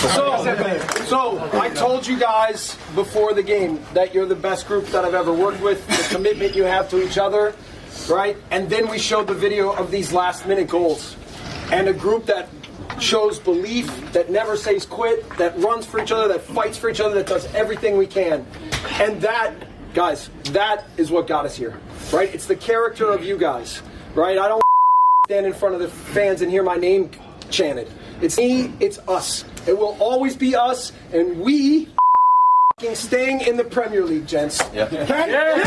So, so I told you guys before the game that you're the best group that I've ever worked with. The commitment you have to each other, right? And then we showed the video of these last minute goals, and a group that shows belief, that never says quit, that runs for each other, that fights for each other, that does everything we can, and that, guys, that is what got us here, right? It's the character of you guys, right? I don't stand in front of the fans and hear my name chanted. It's me, it's us. It will always be us, and we f***ing staying in the Premier League, gents. Yeah. Okay?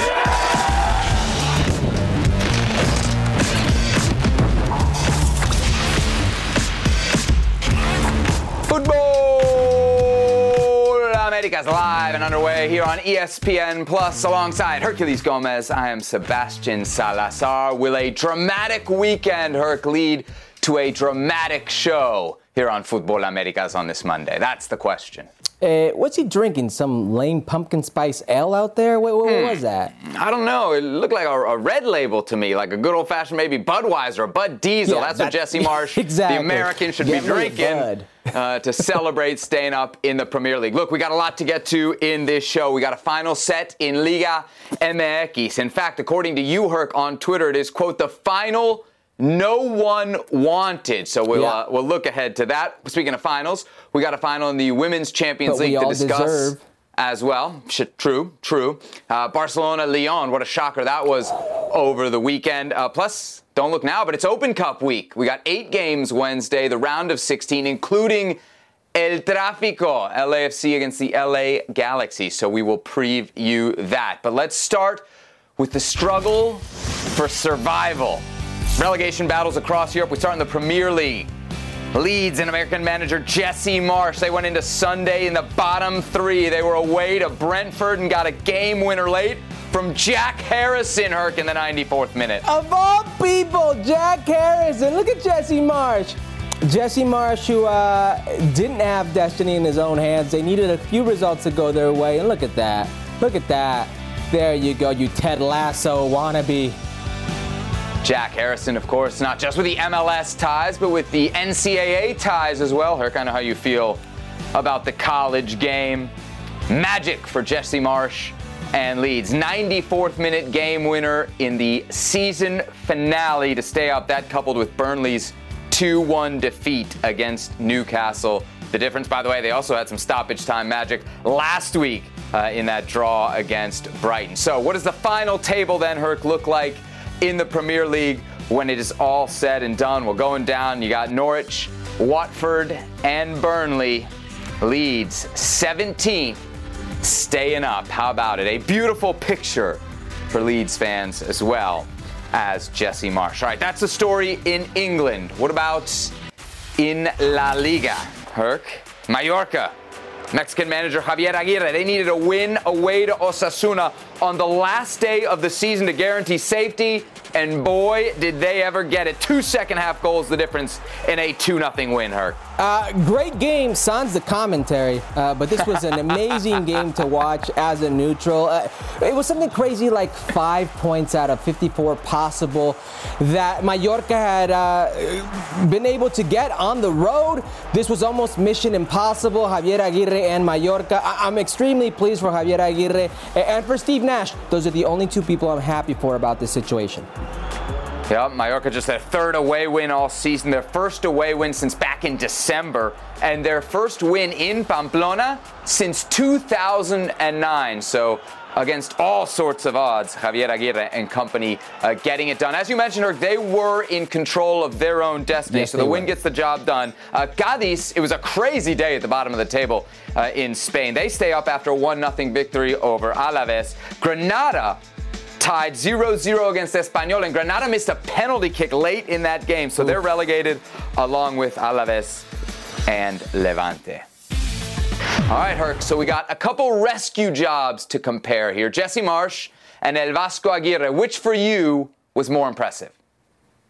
Futbol Americas live and underway here on ESPN Plus alongside Herculez Gomez. I am Sebastian Salazar. Will a dramatic weekend, Herc, lead to a dramatic show here on Futbol Americas on this Monday? That's the question. Uh, what's he drinking? Some lame pumpkin spice ale out there? What, what, what was that? I don't know. It looked like a, a red label to me, like a good old fashioned maybe Budweiser or Bud Diesel. Yeah, That's what Jesse Marsch, exactly. the American, should Get be drinking uh, to celebrate staying up in the Premier League. Look, we got a lot to get to in this show. We got a final set in Liga MX. In fact, according to you, Herc, on Twitter, it is, quote, the final no one wanted. So we'll, Yeah. uh, we'll look ahead to that. Speaking of finals, we got a final in the Women's Champions But League to discuss deserve. as well. True, true. Uh, Barcelona, Lyon, what a shocker that was over the weekend. Uh, plus, don't look now, but it's Open Cup week. We got eight games Wednesday, the round of 16, including El Tráfico, LAFC against the LA Galaxy. So we will preview that. But let's start with the struggle for survival. Relegation battles across Europe. We start in the Premier League. Leeds and American manager Jesse Marsch. They went into Sunday in the bottom three. They were away to Brentford and got a game winner late from Jack Harrison, Herc, in the 94th minute. Of all people, Jack Harrison. Look at Jesse Marsch. Jesse Marsch, who uh, didn't have destiny in his own hands. They needed a few results to go their way. And look at that. Look at that. There you go, you Ted Lasso wannabe. Jack Harrison, of course, not just with the MLS ties, but with the NCAA ties as well. Herc, I know how you feel about the college game. Magic for Jesse Marsch and Leeds. 94th minute game winner in the season finale to stay up. That coupled with Burnley's 2 1 defeat against Newcastle. The difference, by the way, they also had some stoppage time magic last week uh, in that draw against Brighton. So, what does the final table then, Herc, look like in the Premier League when it is all said and done? We're going down, you got Norwich, Watford, and Burnley. Leeds 17th, staying up. How about it? A beautiful picture for Leeds fans as well as Jesse Marsch. All right, that's the story in England. What about in La Liga? Herc, Mallorca. Mexican manager Javier Aguirre, they needed a win away to Osasuna on the last day of the season to guarantee safety, and boy, did they ever get it. Two second half goals, the difference in a 2 0 win, Herc. Uh, great game, sans the commentary, uh, but this was an amazing game to watch as a neutral. Uh, it was something crazy like five points out of 54 possible that Mallorca had uh, been able to get on the road. This was almost mission impossible. Javier Aguirre and Mallorca. I- I'm extremely pleased for Javier Aguirre and for Steve Nash. Those are the only two people I'm happy for about this situation. Yep, Mallorca just their third away win all season, their first away win since back in December, and their first win in Pamplona since 2009. So, against all sorts of odds, Javier Aguirre and company uh, getting it done. As you mentioned, Herc, they were in control of their own destiny, Yes, so the win were. gets the job done. Uh, Cadiz, it was a crazy day at the bottom of the table uh, in Spain. They stay up after a 1 0 victory over Alaves. Granada tied 0-0 against Espanyol, and Granada missed a penalty kick late in that game, so they're relegated along with Alaves and Levante. All right, Herc, so we got a couple rescue jobs to compare here. Jesse Marsch and El Vasco Aguirre. Which for you was more impressive?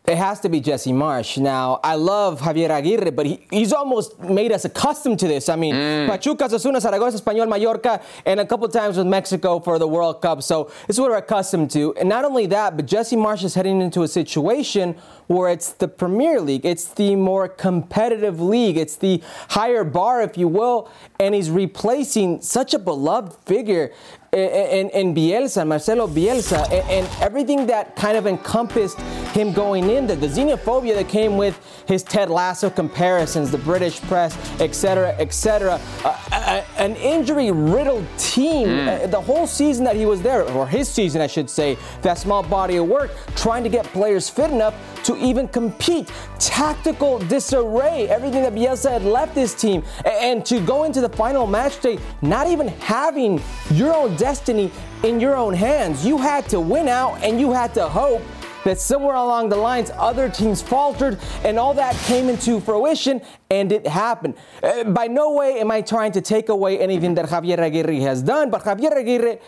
It has to be Jesse Marsch. Now, I love Javier Aguirre, but he, he's almost made us accustomed to this. I mean, mm. Pachuca, Osasuna, Zaragoza, Español, Mallorca, and a couple times with Mexico for the World Cup. So this is what we're accustomed to. And not only that, but Jesse Marsch is heading into a situation where it's the Premier League. It's the more competitive league. It's the higher bar, if you will. And he's replacing such a beloved figure in, in Bielsa, Marcelo Bielsa, and, and, everything that kind of encompassed him going in there, the xenophobia that came with his Ted Lasso comparisons, the British press, etc., etc., uh, an injury-riddled team. Mm. Uh, the whole season that he was there, or his season, I should say, that small body of work, trying to get players fit enough to even compete. Tactical disarray, everything that Bielsa had left this team, and to go into the final match day not even having your own destiny in your own hands. You had to win out and you had to hope that somewhere along the lines other teams faltered and all that came into fruition and it happened. Uh, by no way am I trying to take away anything that Javier Aguirre has done, but Javier Aguirre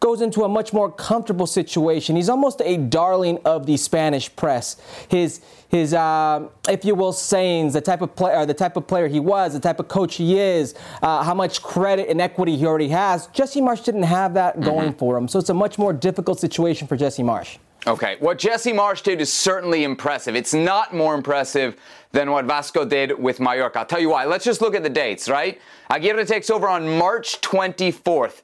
goes into a much more comfortable situation. He's almost a darling of the Spanish press. His his uh, if you will sayings, the type of player, the type of player he was, the type of coach he is, uh, how much credit and equity he already has. Jesse Marsch didn't have that mm-hmm. going for him, so it's a much more difficult situation for Jesse Marsch. Okay, what Jesse Marsch did is certainly impressive. It's not more impressive than what Vasco did with Mallorca. I'll tell you why. Let's just look at the dates, right? Aguirre takes over on March 24th.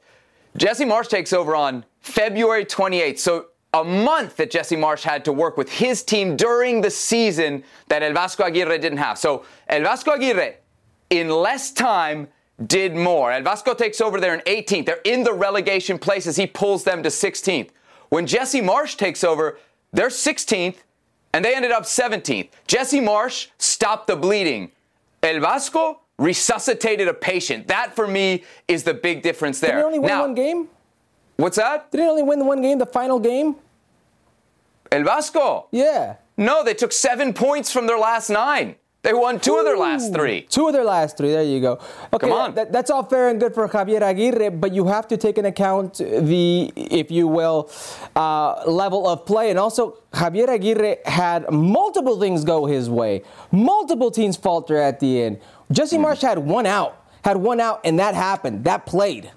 Jesse Marsch takes over on February 28th. So a month that Jesse Marsch had to work with his team during the season that El Vasco Aguirre didn't have. So El Vasco Aguirre, in less time, did more. El Vasco takes over there in 18th. They're in the relegation places. He pulls them to 16th. When Jesse Marsch takes over, they're 16th and they ended up 17th. Jesse Marsch stopped the bleeding. El Vasco resuscitated a patient. That for me is the big difference there. Did he only win now, one game? What's that? Did he only win the one game, the final game? El Vasco. Yeah. No, they took seven points from their last nine. They won two Ooh, of their last three. Two of their last three. There you go. Okay, Come on. That, that's all fair and good for Javier Aguirre, but you have to take into account the, if you will, uh, level of play. And also, Javier Aguirre had multiple things go his way, multiple teams falter at the end. Jesse mm. Marsch had one out, had one out, and that happened. That played.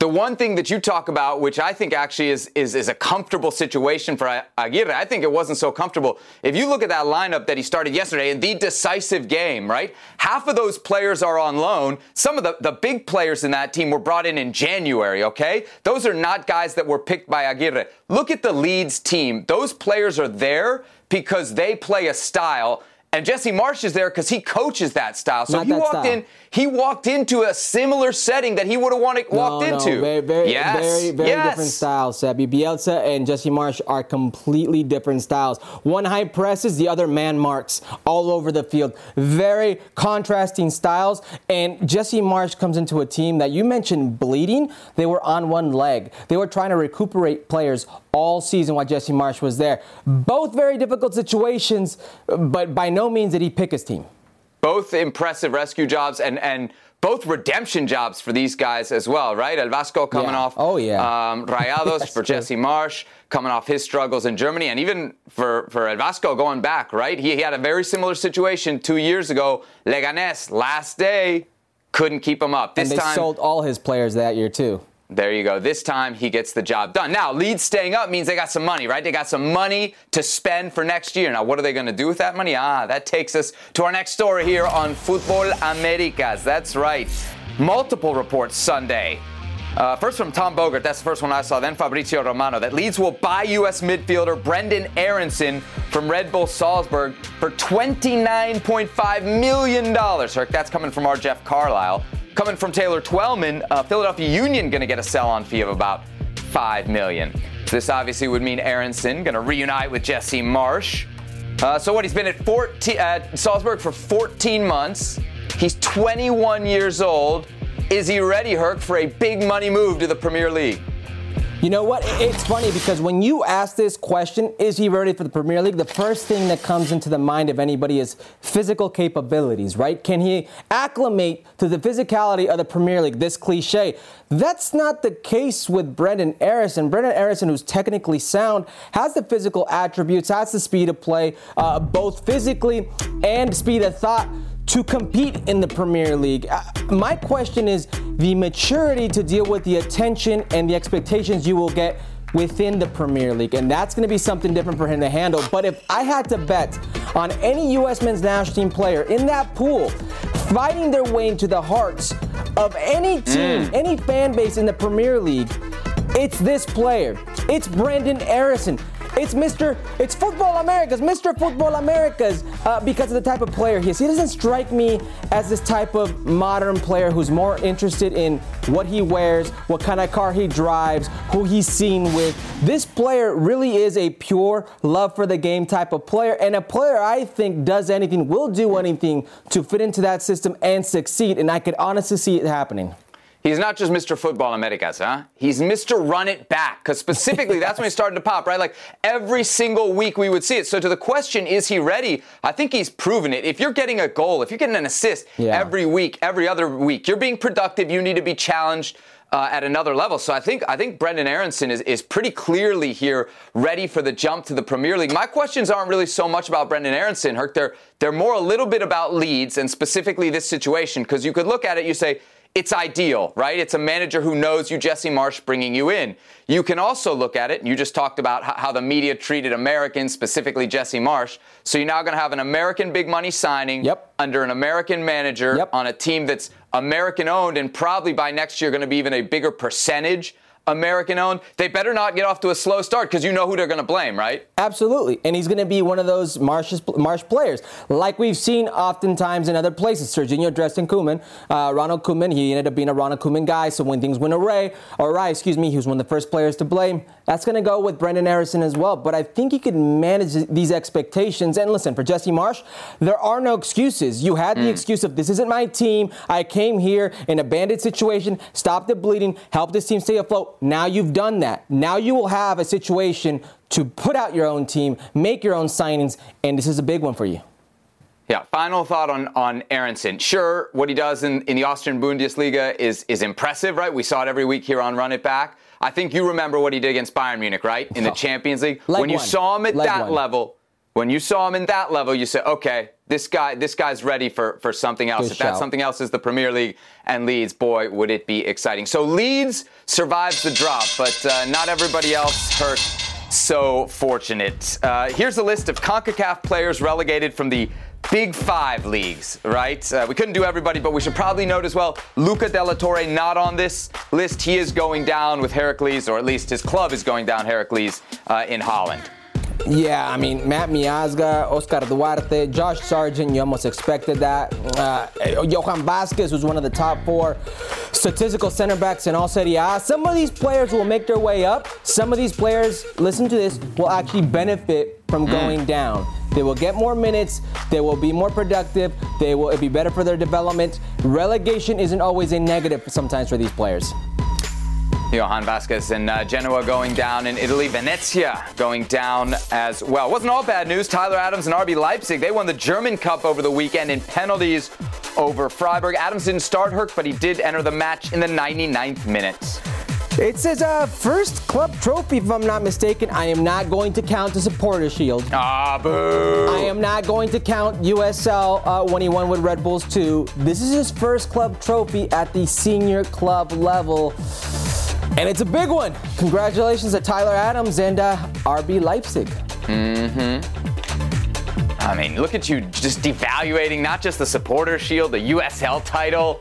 The one thing that you talk about, which I think actually is, is, is a comfortable situation for Aguirre, I think it wasn't so comfortable. If you look at that lineup that he started yesterday in the decisive game, right? Half of those players are on loan. Some of the, the big players in that team were brought in in January, okay? Those are not guys that were picked by Aguirre. Look at the Leeds team. Those players are there because they play a style and Jesse Marsch is there because he coaches that style. So Not he walked style. in. He walked into a similar setting that he would have wanted walked no, into. Very, very, yes. very, very yes. different styles. Sebi Bielsa and Jesse Marsch are completely different styles. One high presses, the other man marks all over the field. Very contrasting styles. And Jesse Marsch comes into a team that you mentioned bleeding. They were on one leg. They were trying to recuperate players all season while Jesse Marsch was there. Both very difficult situations, but by no means did he pick his team. Both impressive rescue jobs and and both redemption jobs for these guys as well, right? El Vasco coming yeah. off oh, yeah. Um, Rayados for true. Jesse Marsch coming off his struggles in Germany, and even for, for El Vasco going back, right? He, he had a very similar situation two years ago. Leganes, last day, couldn't keep him up. This and they time, sold all his players that year, too. There you go. This time he gets the job done. Now, Leeds staying up means they got some money, right? They got some money to spend for next year. Now, what are they going to do with that money? Ah, that takes us to our next story here on Futbol Americas. That's right. Multiple reports Sunday. Uh, first from Tom Bogert, that's the first one I saw. Then Fabrizio Romano that Leeds will buy U.S. midfielder Brenden Aaronson from Red Bull Salzburg for $29.5 million. Herc, that's coming from our Jeff Carlisle. Coming from Taylor Twellman, uh, Philadelphia Union going to get a sell-on fee of about five million. This obviously would mean Aaronson going to reunite with Jesse Marsch. Uh, so what? He's been at, 14, at Salzburg for 14 months. He's 21 years old. Is he ready, Herc, for a big money move to the Premier League? You know what? It's funny because when you ask this question, is he ready for the Premier League? The first thing that comes into the mind of anybody is physical capabilities, right? Can he acclimate to the physicality of the Premier League? This cliche. That's not the case with Brenden Aaronson. Brenden Aaronson, who's technically sound, has the physical attributes, has the speed of play, uh, both physically and speed of thought to compete in the Premier League. Uh, my question is the maturity to deal with the attention and the expectations you will get within the Premier League, and that's going to be something different for him to handle. But if I had to bet on any U.S. men's national team player in that pool, fighting their way into the hearts of any team, mm. any fan base in the Premier League, it's this player. It's Brenden Aaronson. It's Mr. It's Futbol Americas, Mr. Futbol Americas, uh, because of the type of player he is. He doesn't strike me as this type of modern player who's more interested in what he wears, what kind of car he drives, who he's seen with. This player really is a pure love for the game type of player, and a player I think does anything, will do anything to fit into that system and succeed. And I could honestly see it happening. He's not just Mr. Futbol Americas, huh? He's Mr. Run It Back. Because specifically, that's when he started to pop, right? Like every single week we would see it. So to the question, is he ready? I think he's proven it. If you're getting a goal, if you're getting an assist yeah. every week, every other week, you're being productive. You need to be challenged. Uh, at another level. So I think I think Brenden Aaronson is, is pretty clearly here ready for the jump to the Premier League. My questions aren't really so much about Brenden Aaronson, Herc. They're they're more a little bit about Leeds and specifically this situation because you could look at it, you say, it's ideal, right? It's a manager who knows you, Jesse Marsch, bringing you in. You can also look at it, and you just talked about how the media treated Americans, specifically Jesse Marsch. So you're now going to have an American big money signing yep. under an American manager yep. on a team that's American owned, and probably by next year going to be even a bigger percentage American owned, they better not get off to a slow start because you know who they're going to blame, right? Absolutely. And he's going to be one of those Marsch, Marsch players, like we've seen oftentimes in other places. Serginho Dresden Koeman, uh, Ronald Koeman, he ended up being a Ronald Koeman guy. So when things went awry, or right, excuse me, he was one of the first players to blame. That's going to go with Brendan Harrison as well. But I think he can manage these expectations. And listen, for Jesse Marsch, there are no excuses. You had the mm. excuse of this isn't my team. I came here in a bandit situation, stop the bleeding, help this team stay afloat. Now you've done that. Now you will have a situation to put out your own team, make your own signings, and this is a big one for you. Yeah, final thought on, on Aaronson. Sure, what he does in, in the Austrian Bundesliga is, is impressive, right? We saw it every week here on Run It Back. I think you remember what he did against Bayern Munich, right? In the oh. Champions League. Leg when you one. saw him at Leg that one. level, when you saw him in that level, you said, okay, this guy, this guy's ready for, for something else. Good if that something else is the Premier League and Leeds, boy, would it be exciting. So Leeds survives the drop, but uh, not everybody else Herc. So fortunate. Uh, here's a list of CONCACAF players relegated from the Big Five leagues, right? Uh, we couldn't do everybody, but we should probably note as well Luca de la Torre not on this list. He is going down with Heracles, or at least his club is going down Heracles uh, in Holland. Yeah, I mean, Matt Miazga, Oscar Duarte, Josh Sargent, you almost expected that. Uh, Johan Vasquez was one of the top four statistical center backs in all Serie A. Some of these players will make their way up. Some of these players, listen to this, will actually benefit from mm. going down. They will get more minutes. They will be more productive. They will be better for their development. Relegation isn't always a negative sometimes for these players. Johan Vasquez and uh, Genoa going down in Italy. Venezia going down as well. Wasn't all bad news. Tyler Adams and RB Leipzig, they won the German Cup over the weekend in penalties over Freiburg. Adams didn't start Herc, but he did enter the match in the 99th minute. It's his uh, first club trophy, if I'm not mistaken. I am not going to count the supporter shield. Ah, boo! I am not going to count USL uh, when he won with Red Bulls 2. This is his first club trophy at the senior club level. And it's a big one. Congratulations to Tyler Adams and uh, RB Leipzig. Mm-hmm. I mean, look at you just devaluating not just the supporter shield, the USL title.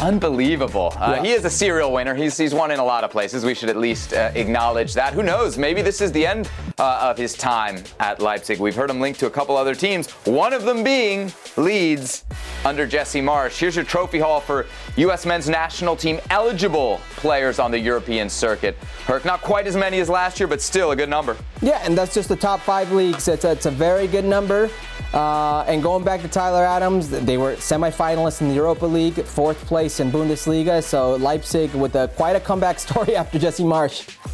Unbelievable. Uh, yeah. He is a serial winner. He's, he's won in a lot of places. We should at least uh, acknowledge that. Who knows? Maybe this is the end uh, of his time at Leipzig. We've heard him linked to a couple other teams, one of them being Leeds under Jesse Marsch. Here's your trophy haul for U.S. men's national team eligible players on the European circuit. Herc, not quite as many as last year, but still a good number. Yeah, and that's just the top five leagues. It's a, it's a very good number. Uh, and going back to Tyler Adams, they were semifinalists in the Europa League, fourth place in Bundesliga. So Leipzig with a, quite a comeback story after Jesse Marsch.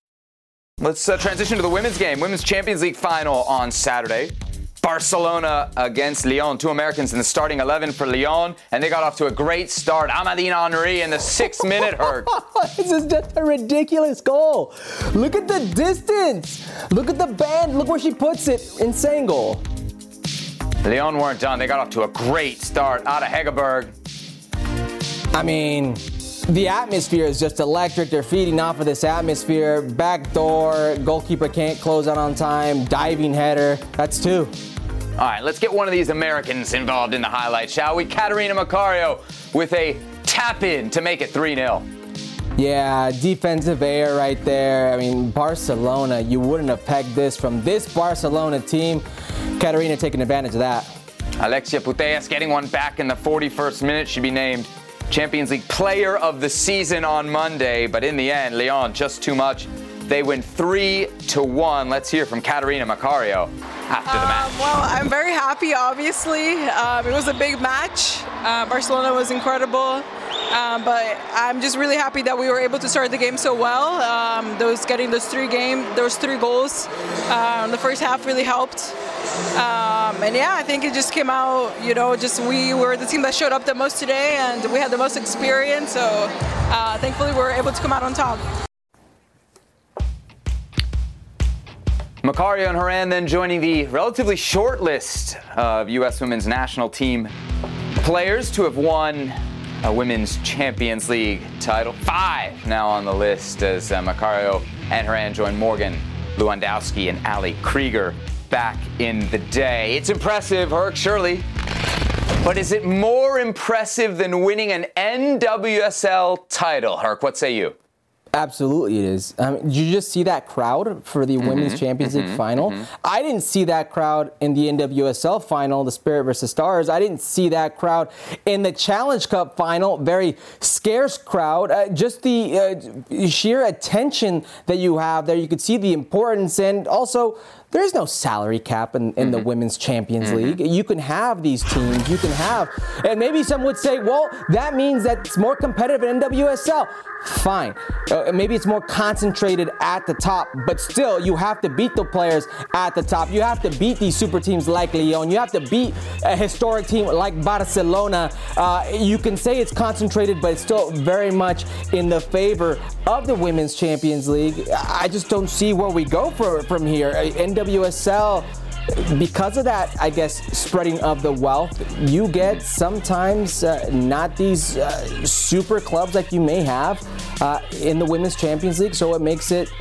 Let's uh, transition to the women's game. Women's Champions League final on Saturday. Barcelona against Lyon. Two Americans in the starting 11 for Lyon, and they got off to a great start. Amandine Henry in the six minute Herc. this is just a ridiculous goal. Look at the distance. Look at the band. Look where she puts it. Insane goal. Lyon weren't done. They got off to a great start Ada Hegerberg. I mean, the atmosphere is just electric. They're feeding off of this atmosphere. Back door, goalkeeper can't close out on time, diving header. That's two. All right, let's get one of these Americans involved in the highlights, shall we? Catarina Macario with a tap in to make it 3 0. Yeah, defensive air right there. I mean, Barcelona, you wouldn't have pegged this from this Barcelona team. Catarina taking advantage of that. Alexia Putellas getting one back in the 41st minute. She'd be named Champions League Player of the Season on Monday, but in the end, Lyon just too much. They win three to one. Let's hear from Catarina Macario after the match. Um, well, I'm very happy. Obviously, um, it was a big match. Uh, Barcelona was incredible. Um, but I'm just really happy that we were able to start the game so well. Um, those getting those three game, those three goals, uh, the first half really helped. Um, and yeah, I think it just came out. You know, just we were the team that showed up the most today, and we had the most experience. So uh, thankfully, we were able to come out on top. Macario and Horan then joining the relatively short list of U.S. women's national team players to have won a women's Champions League title. Five now on the list as uh, Macario and Horan join Morgan Lewandowski and Ali Krieger back in the day. It's impressive, Herc, surely. But is it more impressive than winning an NWSL title? Herc, what say you? Absolutely, it is. Um, did you just see that crowd for the mm-hmm, Women's Champions mm-hmm, League final? Mm-hmm. I didn't see that crowd in the NWSL final, the Spirit versus Stars. I didn't see that crowd in the Challenge Cup final. Very scarce crowd. Uh, just the uh, sheer attention that you have there. You could see the importance and also there's no salary cap in, in mm-hmm. the Women's Champions mm-hmm. League. You can have these teams. You can have, and maybe some would say, well, that means that it's more competitive in NWSL. Fine. Uh, maybe it's more concentrated at the top, but still, you have to beat the players at the top. You have to beat these super teams like Lyon. You have to beat a historic team like Barcelona. Uh, you can say it's concentrated, but it's still very much in the favor of the Women's Champions League. I just don't see where we go for, from here. NWSL NWSL, because of that, I guess, spreading of the wealth, you get sometimes uh, not these uh, super clubs like you may have uh, in the Women's Champions League, so it makes it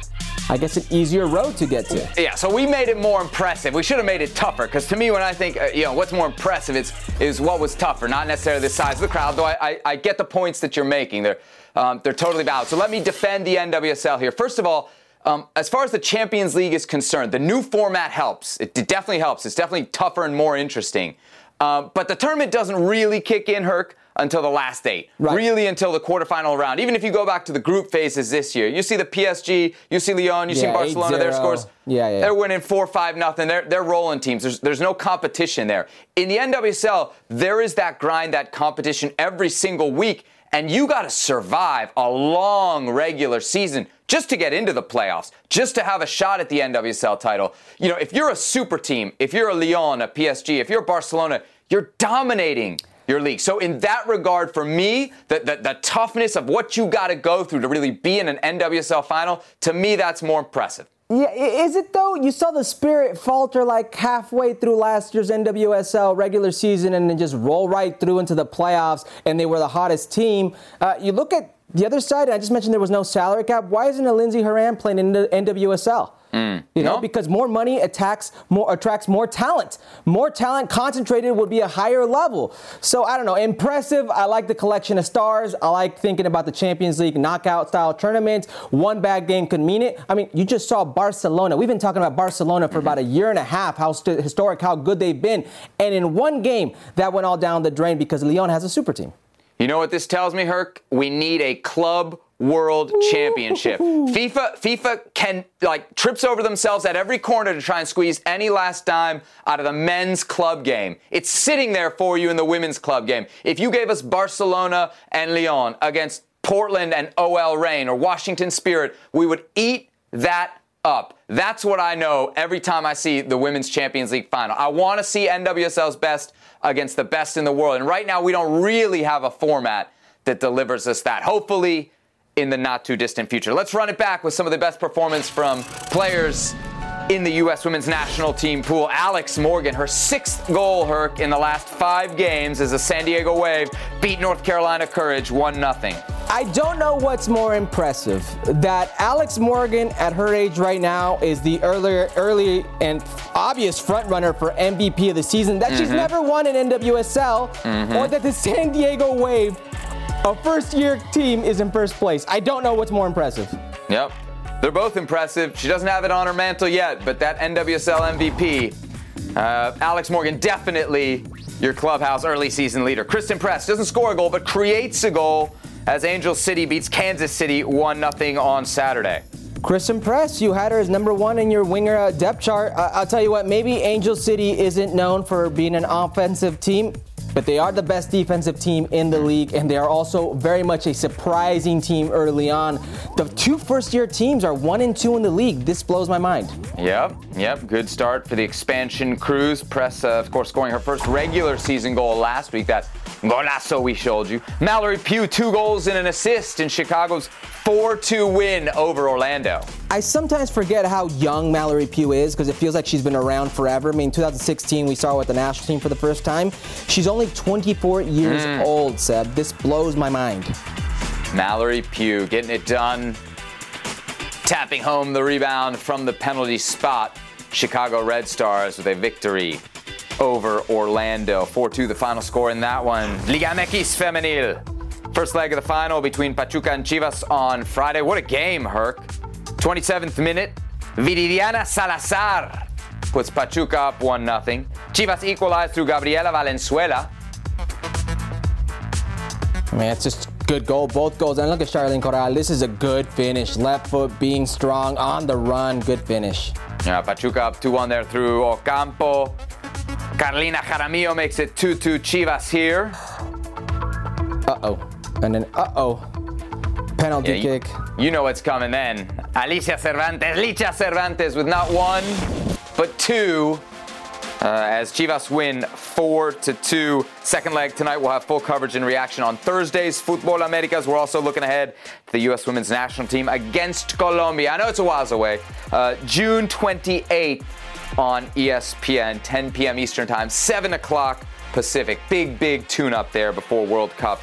I guess an easier road to get to. Yeah, so we made it more impressive. We should have made it tougher because to me, when I think, uh, you know, what's more impressive is is what was tougher, not necessarily the size of the crowd. Though I, I, I get the points that you're making. They're um, they're totally valid. So let me defend the NWSL here. First of all, um, as far as the Champions League is concerned, the new format helps. It, it definitely helps. It's definitely tougher and more interesting. Um, but the tournament doesn't really kick in, Herc, until the last eight. Right. Really until the quarterfinal round. Even if you go back to the group phases this year, you see the PSG, you see Lyon, you yeah, see Barcelona, their scores. Yeah, yeah. They're winning four, five, nothing. They're they're rolling teams. There's there's no competition there. In the NWSL, there is that grind, that competition every single week, and you got to survive a long regular season just to get into the playoffs, just to have a shot at the NWSL title. You know, if you're a super team, if you're a Lyon, a PSG, if you're Barcelona, you're dominating your league. So in that regard, for me, the, the, the toughness of what you got to go through to really be in an NWSL final, to me, that's more impressive. Yeah, is it though? You saw the spirit falter like halfway through last year's NWSL regular season and then just roll right through into the playoffs, and they were the hottest team. Uh, you look at the other side, I just mentioned there was no salary cap. Why isn't a Lindsey Horan playing in the NWSL? Mm. You know, no? because more money attacks more attracts more talent. More talent concentrated would be a higher level. So I don't know. Impressive. I like the collection of stars. I like thinking about the Champions League knockout style tournaments. One bad game could mean it. I mean, you just saw Barcelona. We've been talking about Barcelona for mm-hmm. about a year and a half. How st- historic, how good they've been, and in one game that went all down the drain because Lyon has a super team. You know what this tells me, Herc? We need a club world championship. FIFA FIFA can like trips over themselves at every corner to try and squeeze any last dime out of the men's club game. It's sitting there for you in the women's club game. If you gave us Barcelona and Lyon against Portland and OL Reign or Washington Spirit, we would eat that up. That's what I know every time I see the Women's Champions League final. I want to see NWSL's best against the best in the world. And right now, we don't really have a format that delivers us that. Hopefully, in the not too distant future. Let's run it back with some of the best performance from players in the U.S. women's national team pool. Alex Morgan, her sixth goal, Herc, in the last five games as the San Diego Wave beat North Carolina Courage 1 0. I don't know what's more impressive that Alex Morgan at her age right now is the earlier, early and obvious front runner for MVP of the season. That she's never won an NWSL, or that the San Diego Wave, a first-year team, is in first place. I don't know what's more impressive. Yep. They're both impressive. She doesn't have it on her mantle yet, but that NWSL MVP, uh, Alex Morgan, definitely your clubhouse early season leader. Christen Press doesn't score a goal, but creates a goal as Angel City beats Kansas City 1 0 on Saturday. Christen Press, you had her as number one in your winger uh, depth chart. I'll tell you what, maybe Angel City isn't known for being an offensive team, but they are the best defensive team in the league, and they are also very much a surprising team early on. The two first year teams are one and two in the league. This blows my mind. Yep, yep. Good start for the expansion crews. Press, uh, of course, scoring her first regular season goal last week. That golazo we showed you. Mallory Pugh, two goals and an assist in Chicago's 4 2 win over Orlando. I sometimes forget how young Mallory Pugh is because it feels like she's been around forever. I mean, 2016, we saw her with the national team for the first time. She's only 24 years hmm. old, Seb. This blows my mind. Mallory Pugh getting it done, tapping home the rebound from the penalty spot. Chicago Red Stars with a victory over Orlando. 4 2 the final score in that one. Liga MX Femenil. First leg of the final between Pachuca and Chivas on Friday. What a game, Herc. 27th minute, Viridiana Salazar puts Pachuca up 1 0. Chivas equalized through Gabriela Valenzuela. I mean, it's just a good goal, both goals. And look at Charlyn Corral. This is a good finish. Left foot being strong on the run. Good finish. Yeah, Pachuca up 2 1 there through Ocampo. Carolina Jaramillo makes it 2 2 Chivas here. Uh oh. And then, uh oh. Penalty Yeah, kick. you know what's coming then. Alicia Cervantes, Licha Cervantes with not one, but two. Uh, as Chivas win 4 to 2. Second leg tonight, we'll have full coverage and reaction on Thursday's Futbol Americas. We're also looking ahead to the U.S. women's national team against Colombia. I know it's a while away. Uh, June 28th on ESPN, 10 p.m. Eastern Time, 7 o'clock Pacific. Big, big tune up there before World Cup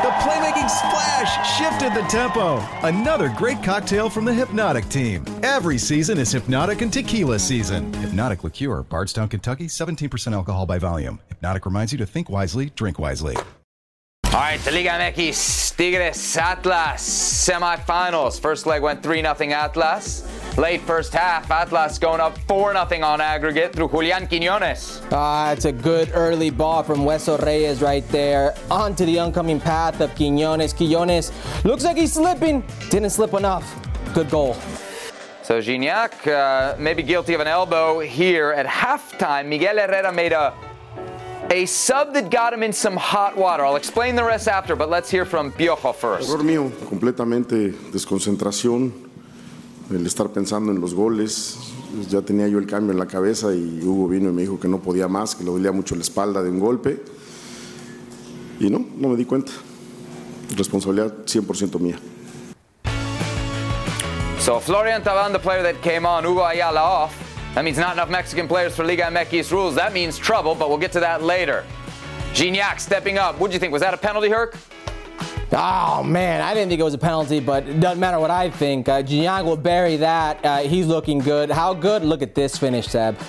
Playmaking splash shifted the tempo. Another great cocktail from the Hypnotic team. Every season is Hypnotic and Tequila season. Hypnotic Liqueur, Bardstown, Kentucky, 17% alcohol by volume. Hypnotic reminds you to think wisely, drink wisely. All right, the Liga MX, Tigres, Atlas, semifinals. First leg went 3 0 Atlas. Late first half, Atlas going up 4 0 on aggregate through Julian Quinones. Ah, it's a good early ball from Hueso Reyes right there onto the oncoming path of Quinones. Quinones looks like he's slipping. Didn't slip enough. Good goal. So Gignac, uh, maybe guilty of an elbow here at halftime. Miguel Herrera made a a sub that got him in some hot water. I'll explain the rest after, but let's hear from Piojo first. Error mío, completamente desconcentración, el estar pensando en los goles. Ya tenía yo el cambio en la cabeza y Hugo vino y me dijo que no podía más, que le dolía mucho la espalda de un golpe. Y no, no me di cuenta. Responsabilidad 100% mía. So Florian Taban, the player that came on, Hugo Ayala off. That means not enough Mexican players for Liga MX rules. That means trouble, but we'll get to that later. Gignac stepping up. What'd you think? Was that a penalty, Herc? Oh man, I didn't think it was a penalty, but it doesn't matter what I think. Uh, Gignac will bury that. Uh, he's looking good. How good? Look at this finish, Seb.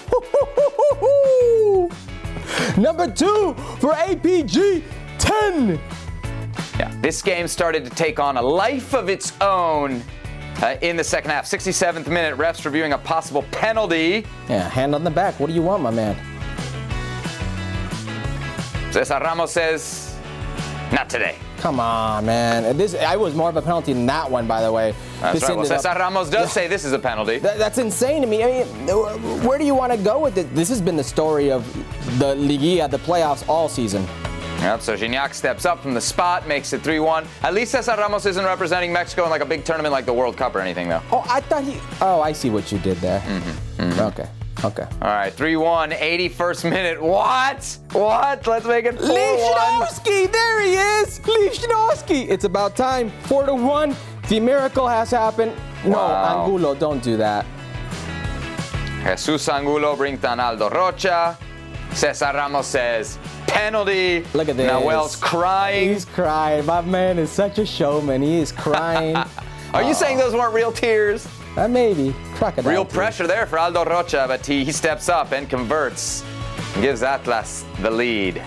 Number two for APG 10. Yeah, this game started to take on a life of its own uh, in the second half. 67th minute, refs reviewing a possible penalty. Yeah, hand on the back. What do you want, my man? Cesar Ramos says, not today. Come on, man. This I was more of a penalty than that one, by the way. That's This right. Well, up- Cesar Ramos does say this is a penalty. That- that's insane to me. I mean, where do you want to go with this? This has been the story of the Liguilla, the playoffs all season. Yep, so Gignac steps up from the spot, makes it 3 1. At least Cesar Ramos isn't representing Mexico in like a big tournament like the World Cup or anything, though. Oh, I thought he. Oh, I see what you did there. Mm-hmm, Okay. Okay. All right, 3 1, 81st minute. What? What? Let's make it 4 1. Lichnovsky, there he is. Lichnovsky. It's about time. Four to one. The miracle has happened. No, Wow. Angulo, don't do that. Jesus Angulo brings down Aldo Rocha. Cesar Ramos says, penalty. Look at this. Nahuel's crying. He's crying. My man is such a showman. He is crying. Are you saying those weren't real tears? uh, maybe crocodile. Real tears. pressure there for Aldo Rocha, but he, he steps up and converts. and Gives Atlas the lead.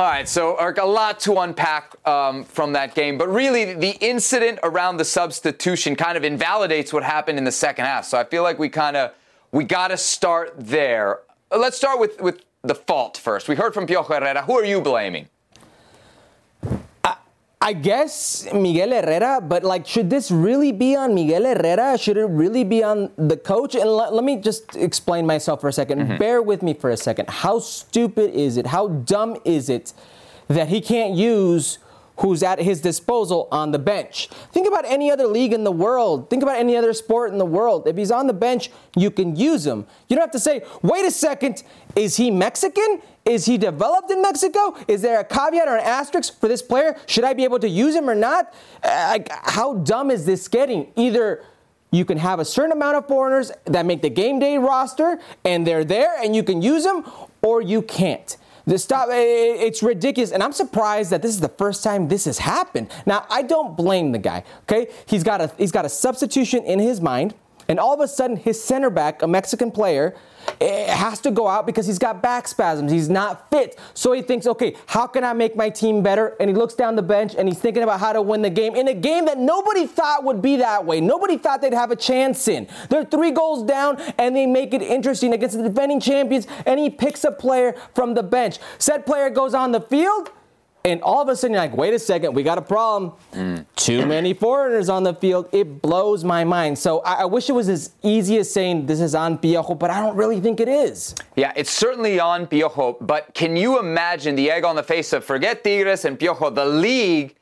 All right, so Herc, a lot to unpack um, from that game, but really the incident around the substitution kind of invalidates what happened in the second half. So I feel like we kind of we got to start there. Let's start with with the fault first. We heard from Piojo Herrera. Who are you blaming? I guess Miguel Herrera, but like, should this really be on Miguel Herrera? Should it really be on the coach? And let, let me just explain myself for a 2nd Mm-hmm. Bear with me for a second. How stupid is it? How dumb is it that he can't use who's at his disposal on the bench? Think about any other league in the world. Think about any other sport in the world. If he's on the bench, you can use him. You don't have to say, wait a second, is he Mexican? Is he developed in Mexico? Is there a caveat or an asterisk for this player? Should I be able to use him or not? Uh, Like, how dumb is this getting? Either you can have a certain amount of foreigners that make the game day roster and they're there and you can use them, or you can't. The stop, it's ridiculous, and I'm surprised that this is the first time this has happened. Now, I don't blame the guy. Okay, he's got a he's got a substitution in his mind, and all of a sudden, his center back, a Mexican player, eh, has to go out because he's got back spasms. He's not fit. So he thinks, okay, how can I make my team better? And he looks down the bench and he's thinking about how to win the game in a game that nobody thought would be that way. Nobody thought they'd have a chance in. They're three goals down and they make it interesting against the defending champions. And he picks a player from the bench. Said player goes on the field. And all of a sudden, you're like, wait a second, we got a problem. Too many foreigners on the field. It blows my mind. So I, I wish it was as easy as saying this is on Piojo, but I don't really think it is. Yeah, it's certainly on Piojo, but can you imagine the egg on the face of forget Tigres and Piojo, the league?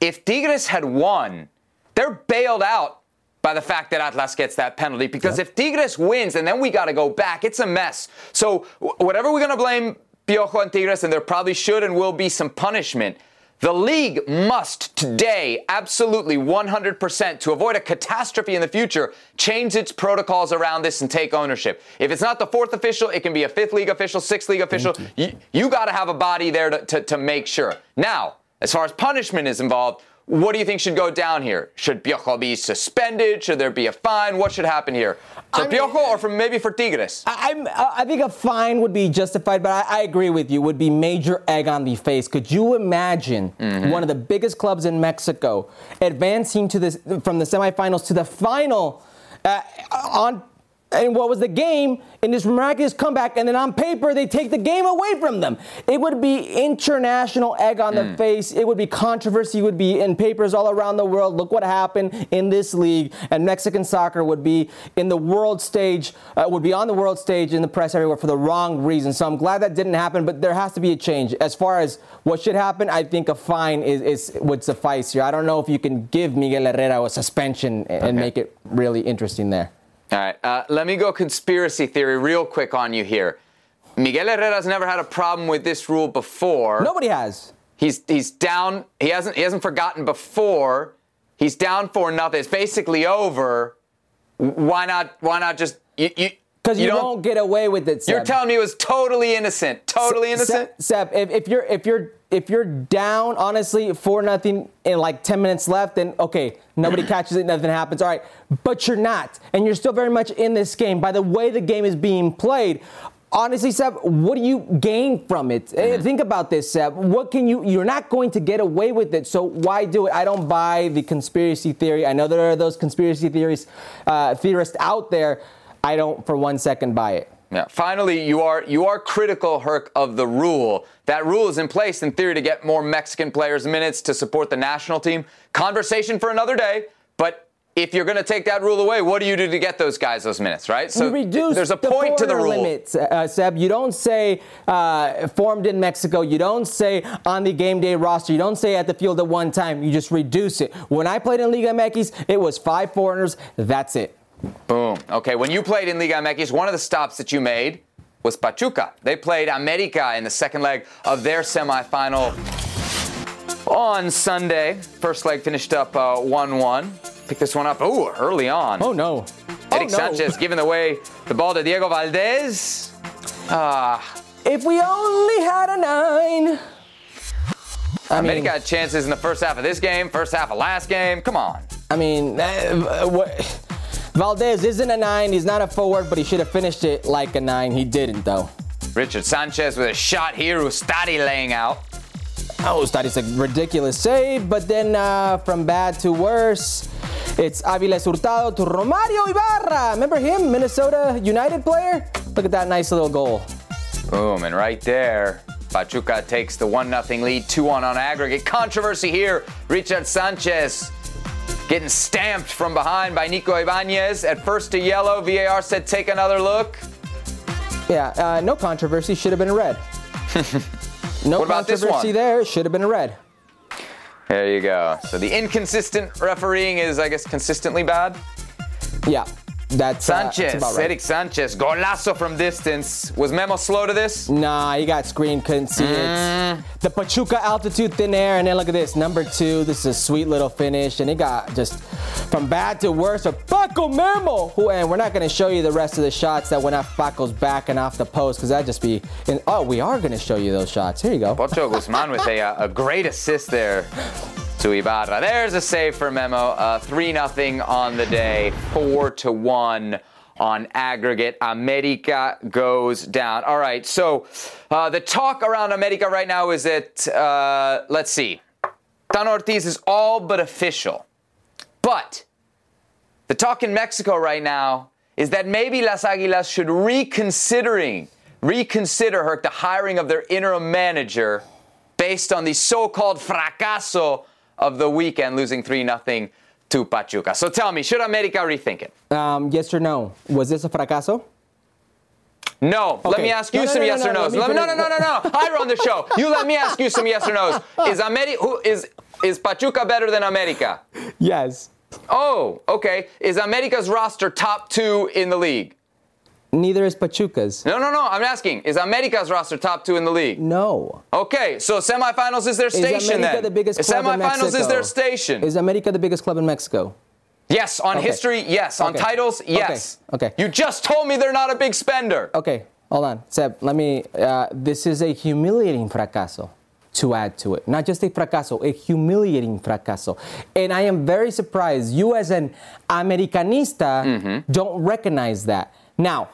If Tigres had won, they're bailed out by the fact that Atlas gets that penalty because if Tigres wins and then we got to go back, it's a mess. So whatever we're going to blame Piojo and Tigres, and there probably should and will be some punishment. The league must today, absolutely 100%, to avoid a catastrophe in the future, change its protocols around this and take ownership. If it's not the fourth official, it can be a fifth league official, sixth league official. You, you got to have a body there to, to, to make sure. Now, as far as punishment is involved, what do you think should go down here? Should Piojo be suspended? Should there be a fine? What should happen here? For I mean- Piojo or for maybe for Tigres? I, I think a fine would be justified, but I, I agree with you. Would be major egg on the face. Could you imagine one of the biggest clubs in Mexico advancing to this from the semifinals to the final uh, on? And what was the game in this miraculous comeback? And then on paper, they take the game away from them. It would be international egg on the face. It would be controversy. It would be in papers all around the world. Look what happened in this league. And Mexican soccer would be in the world stage, uh, would be on the world stage in the press everywhere for the wrong reason. So I'm glad that didn't happen, but there has to be a change. As far as what should happen, I think a fine is, is would suffice here. I don't know if you can give Miguel Herrera a suspension and and make it really interesting there. All right, uh, let me go conspiracy theory real quick on you here. Miguel Herrera's never had a problem with this rule before. Nobody has. He's he's down. He hasn't he hasn't forgotten before. He's down for nothing. It's basically over. Why not? Why not just you? you Because you, don't- won't get away with it. Seb. You're telling me it was totally innocent. Totally innocent. Seb, Seb, if, if you're if you're if you're down, honestly, for nothing in like ten minutes left, then okay, nobody catches it, nothing happens. All right, but you're not, and you're still very much in this game. By the way the game is being played. Honestly, Seb, what do you gain from it? Eh, Think about this, Seb. What can you? You're not going to get away with it, so why do it? I don't buy the conspiracy theory. I know there are those conspiracy theories, uh, theorists out there. I don't, for one second, buy it. Yeah. Finally, you are you are critical, Herc, of the rule. That rule is in place in theory to get more Mexican players minutes to support the national team. Conversation for another day. But if you're going to take that rule away, what do you do to get those guys those minutes, right? So you reduce there's a point to the rule. Limits, uh, Seb. You don't say uh, formed in Mexico. You don't say on the game day roster. You don't say at the field at one time. You just reduce it. When I played in Liga MX, it was five foreigners. That's it. Boom. Okay, when you played in Liga MX, one of the stops that you made was Pachuca. They played America in the second leg of their semifinal on Sunday. First leg finished up 1 uh, 1. Pick this one up. Oh, early on. Oh, no. Eric oh, no. Sanchez giving away the ball to Diego Valdez. Ah. If we only had a nine. I mean, America got chances in the first half of this game, first half of last game. Come on. I mean, uh, what? Valdez isn't a nine. He's not a forward, but he should have finished it like a nine. He didn't, though. Richard Sanchez with a shot here. Ustari laying out. Oh, Ustari's a ridiculous save, but then uh, from bad to worse, it's Aviles Hurtado to Romario Ibarra. Remember him, Minnesota United player? Look at that nice little goal. Boom, and right there, Pachuca takes the 1 0 lead, 2 1 on aggregate. Controversy here. Richard Sanchez Getting stamped from behind by Nico Ibanez. At first a yellow. VAR said take another look. Yeah, uh, no controversy. Should have been a red. no what about controversy there. Should have been a red. There you go. So the inconsistent refereeing is, I guess, consistently bad? Yeah. That's Sanchez, uh, that's right. Eric Sanchez, golazo from distance. Was Memo slow to this? Nah, he got screened, couldn't see mm. it. The Pachuca altitude thin air, and then look at this, number two. This is a sweet little finish, and it got just from bad to worse. For Paco Memo, who and we're not gonna show you the rest of the shots that went off Paco's back and off the post, because that'd just be. In, oh, we are gonna show you those shots. Here you go. Pocho Guzman with a, uh, a great assist there to Ibarra. There's a save for Memo. Uh, 3 0 on the day, 4 to 1 on aggregate. America goes down. All right, so uh, the talk around America right now is that, uh, let's see, Tan Ortiz is all but official. But the talk in Mexico right now is that maybe Las Aguilas should reconsidering reconsider her the hiring of their interim manager based on the so-called fracaso of the weekend, losing 3 0 to Pachuca. So tell me, should America rethink it? Um, yes or no? Was this a fracaso? No. Okay. Let me ask you no, no, some no, yes or no's. no, no, no, no, no, no. I run the show. You let me ask you some yes or no's. Is Ameri- who is is Pachuca better than America? Yes. Oh, okay. Is America's roster top two in the league? Neither is Pachuca's. No, no, no. I'm asking. Is America's roster top two in the league? No. Okay, so semifinals is their station is America then. the biggest club semifinals in Mexico? is their station. Is America the biggest club in Mexico? Yes, on Okay. history, yes. On Okay. titles, yes. Okay. Okay. You just told me they're not a big spender. Okay, hold on. Seb, let me. Uh, this is a humiliating fracaso to add to it. Not just a fracaso, a humiliating fracaso. And I am very surprised you, as an Americanista, Mm-hmm. don't recognize that. Now,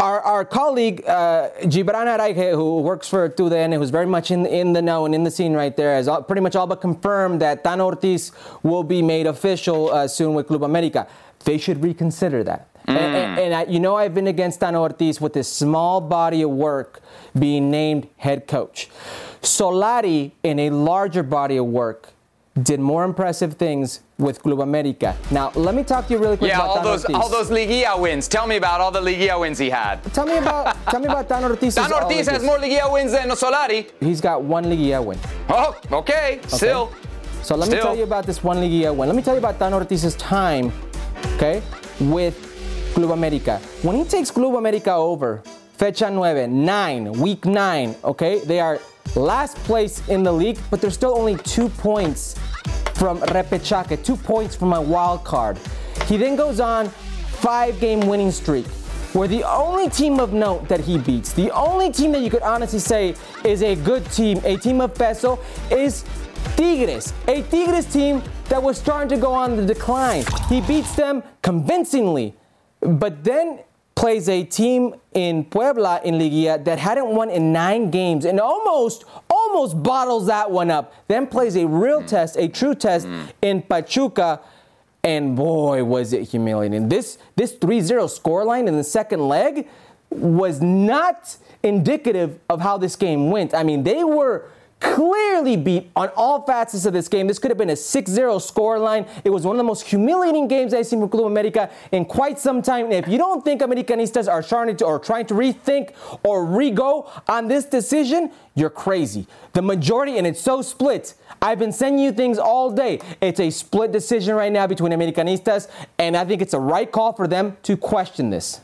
our, our colleague uh, Gibran Araige, who works for TUDN, who's very much in, in the know and in the scene right there, has all, pretty much all but confirmed that Tan Ortiz will be made official uh, soon with Club America. They should reconsider that. And, and, and I, you know, I've been against Tan Ortiz with this small body of work being named head coach. Solari, in a larger body of work, did more impressive things with Club America. Now, let me talk to you really quick Yeah, about all Tan those Ortiz. all those Liguilla wins. Tell me about all the Liguilla wins he had. Tell me about tell me about Tan Ortiz. Ortiz has more Liguilla wins than Solari. He's got one Liguilla win. Oh, okay. Still. So let me tell you about this one Liguilla win. Let me tell you about Tan Ortiz's time, okay, with Club America. When he takes Club America over, fecha nueve, nine, week nine, okay, they are last place in the league, but they're still only two points from repechaje, two points from my wild card. He then goes on five game winning streak. Where the only team of note that he beats, the only team that you could honestly say is a good team, a team of peso, is Tigres, a Tigres team that was starting to go on the decline. He beats them convincingly, but then plays a team in Puebla in Liguilla that hadn't won in nine games and almost, almost bottles that one up. Then plays a real mm. test, a true test mm. in Pachuca. And boy, was it humiliating. This this 3-0 scoreline in the second leg, was not indicative of how this game went. I mean, they were clearly beat on all facets of this game. This could have been a 6-0 scoreline. It was one of the most humiliating games I've seen from Club America in quite some time. And if you don't think Americanistas are trying to or trying to rethink or re-go on this decision, you're crazy. The majority, and it's so split. I've been sending you things all day. It's a split decision right now between Americanistas, and I think it's a right call for them to question this.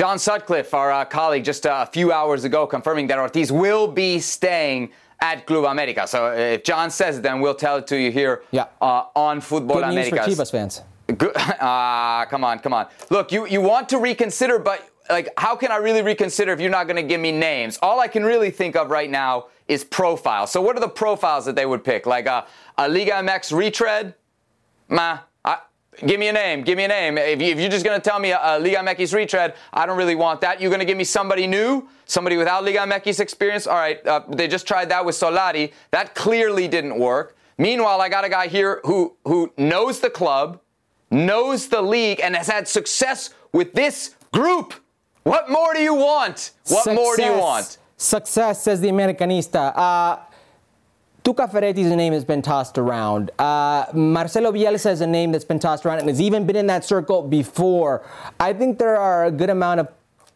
John Sutcliffe, our uh, colleague, just a few hours ago, confirming that Ortiz will be staying at Club America. So uh, if John says it, then we'll tell it to you here Yeah. uh, on Futbol Good news America. for Chivas fans. Good. Ah, come on, come on. Look, you, you want to reconsider, but like, how can I really reconsider if you're not going to give me names? All I can really think of right now is profiles. So what are the profiles that they would pick? Like a, a Liga MX retread? Ma, I, give me a name. Give me a name. If, you, you're just going to tell me a, a Liga MX retread, I don't really want that. You're going to give me somebody new, somebody without Liga MX experience. All right, uh, they just tried that with Solari. That clearly didn't work. Meanwhile, I got a guy here who who knows the club, knows the league, and has had success with this group. What more do you want? What more do you want? Success, says the Americanista. Uh, Tuca Ferretti's name has been tossed around. Uh, Marcelo Bielsa is a name that's been tossed around and has even been in that circle before. I think there are a good amount of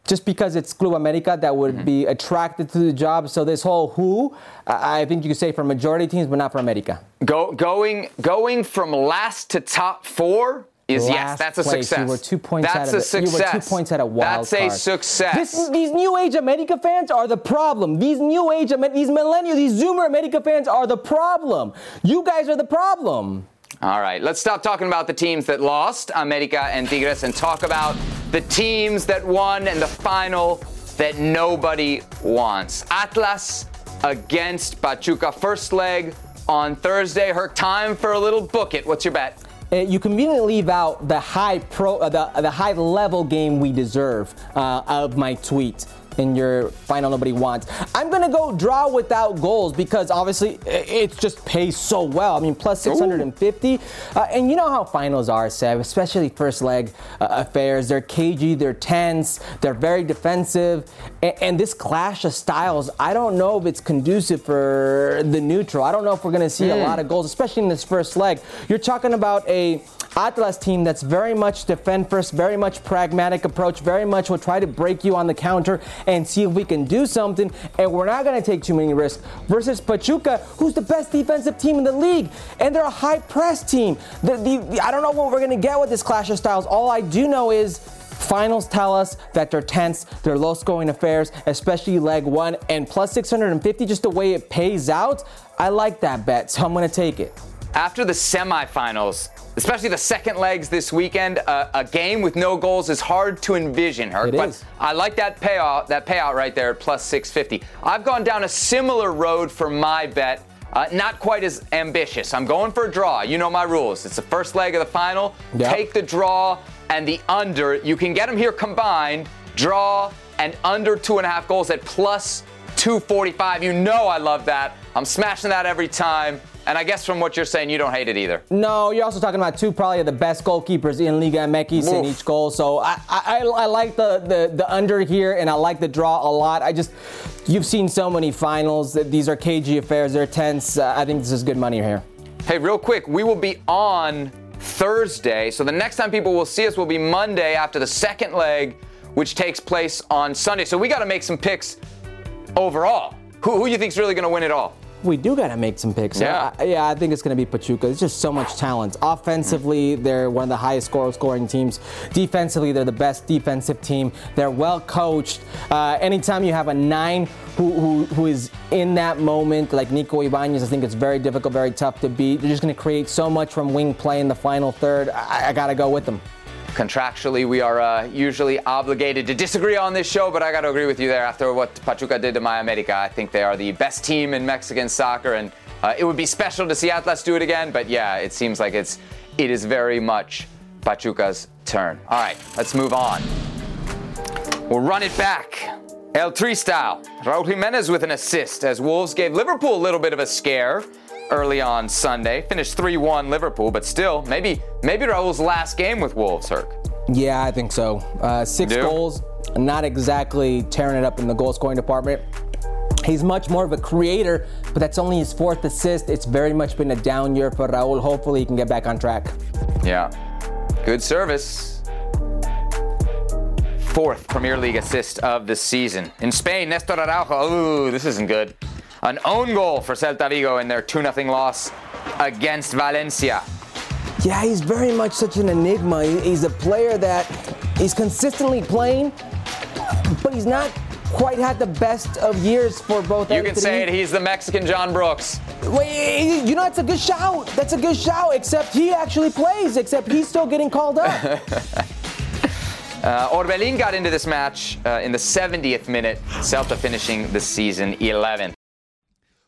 just because it's Club America that would Mm-hmm. be attracted to the job. So this whole who, I I think you could say for majority teams, but not for America. Go, going going from last to top four is yes, that's a place, success. You were two points that's out a of the, success. You were two points out of wild That's a card. success. This, these new age America fans are the problem. These new age, these millennial, these Zoomer America fans are the problem. You guys are the problem. All right, let's stop talking about the teams that lost, America and Tigres, and talk about the teams that won and the final that nobody wants. Atlas against Pachuca, first leg on Thursday. Herc, time for a little book it. What's your bet? Uh, you conveniently leave out the high pro, uh, the, the high level game we deserve uh, of my tweet in your final nobody wants. I'm gonna go draw without goals because obviously it just pays so well. I mean, plus 650, uh, and you know how finals are, Seb, especially first leg uh, affairs. They're cagey, they're tense, they're very defensive, and, and this clash of styles. I don't know if it's conducive for the neutral. I don't know if we're gonna see a lot of goals, especially in this first leg. You're talking about a Atlas team that's very much defend first, very much pragmatic approach, very much will try to break you on the counter and see if we can do something. And we're not going to take too many risks. Versus Pachuca, who's the best defensive team in the league, and they're a high press team. The, the, I don't know what we're going to get with this clash of styles. All I do know is. Finals tell us that they're tense, they're low scoring affairs, especially leg one, and plus 650, just the way it pays out. I like that bet, so I'm gonna take it. After the semifinals, especially the second legs this weekend, uh, a game with no goals is hard to envision. Herc, It but is. I like that payout. That payout right there at plus 650. I've gone down a similar road for my bet. Uh, not quite as ambitious. I'm going for a draw. You know my rules. It's the first leg of the final. Yep. Take the draw and the under. You can get them here combined. Draw and under two and a half goals at plus 245. You know I love that. I'm smashing that every time. And I guess from what you're saying, you don't hate it either. No, you're also talking about two probably of the best goalkeepers in Liga MX in each goal. So I, I, I- like the, the the under here, and I like the draw a lot. I just you've seen so many finals. that These are cagey affairs. They're tense. Uh, I think this is good money here. Hey, real quick, we will be on Thursday. So the next time people will see us will be Monday after the second leg, which takes place on Sunday. So we got to make some picks overall. Who, who you think's really going to win it all? We do got to make some picks. Yeah. I, yeah, I think it's going to be Pachuca. There's just so much talent. Offensively, they're one of the highest score scoring teams. Defensively, they're the best defensive team. They're well coached. Uh, anytime you have a nine who, who, who is in that moment, like Nico Ibanez, I think it's very difficult, very tough to beat. They're just going to create so much from wing play in the final third. I, I got to go with them. Contractually, we are uh, usually obligated to disagree on this show, but I got to agree with you there. After what Pachuca did to My America, I think they are the best team in Mexican soccer, and uh, it would be special to see Atlas do it again. But yeah, it seems like it's it is very much Pachuca's turn. All right, let's move on. We'll run it back. El Tri style. Raul Jimenez with an assist as Wolves gave Liverpool a little bit of a scare early on Sunday. Finished 3-1 Liverpool, but still, maybe maybe Raul's last game with Wolves, Herc. Yeah, I think so. Uh, six goals, not exactly tearing it up in the goal scoring department. He's much more of a creator, but that's only his fourth assist. It's very much been a down year for Raul. Hopefully, he can get back on track. Yeah. Good service. Fourth Premier League assist of the season. In Spain, Nestor Araujo. Ooh, this isn't good. An own goal for Celta Vigo in their 2 0 loss against Valencia. Yeah, he's very much such an enigma. He's a player that he's consistently playing, but he's not quite had the best of years for both. Of them. You can say it. He's the Mexican John Brooks. Wait, you know that's a good shout. That's a good shout. Except he actually plays. Except he's still getting called up. uh, Orbelin got into this match uh, in the 70th minute. Celta finishing the season 11th.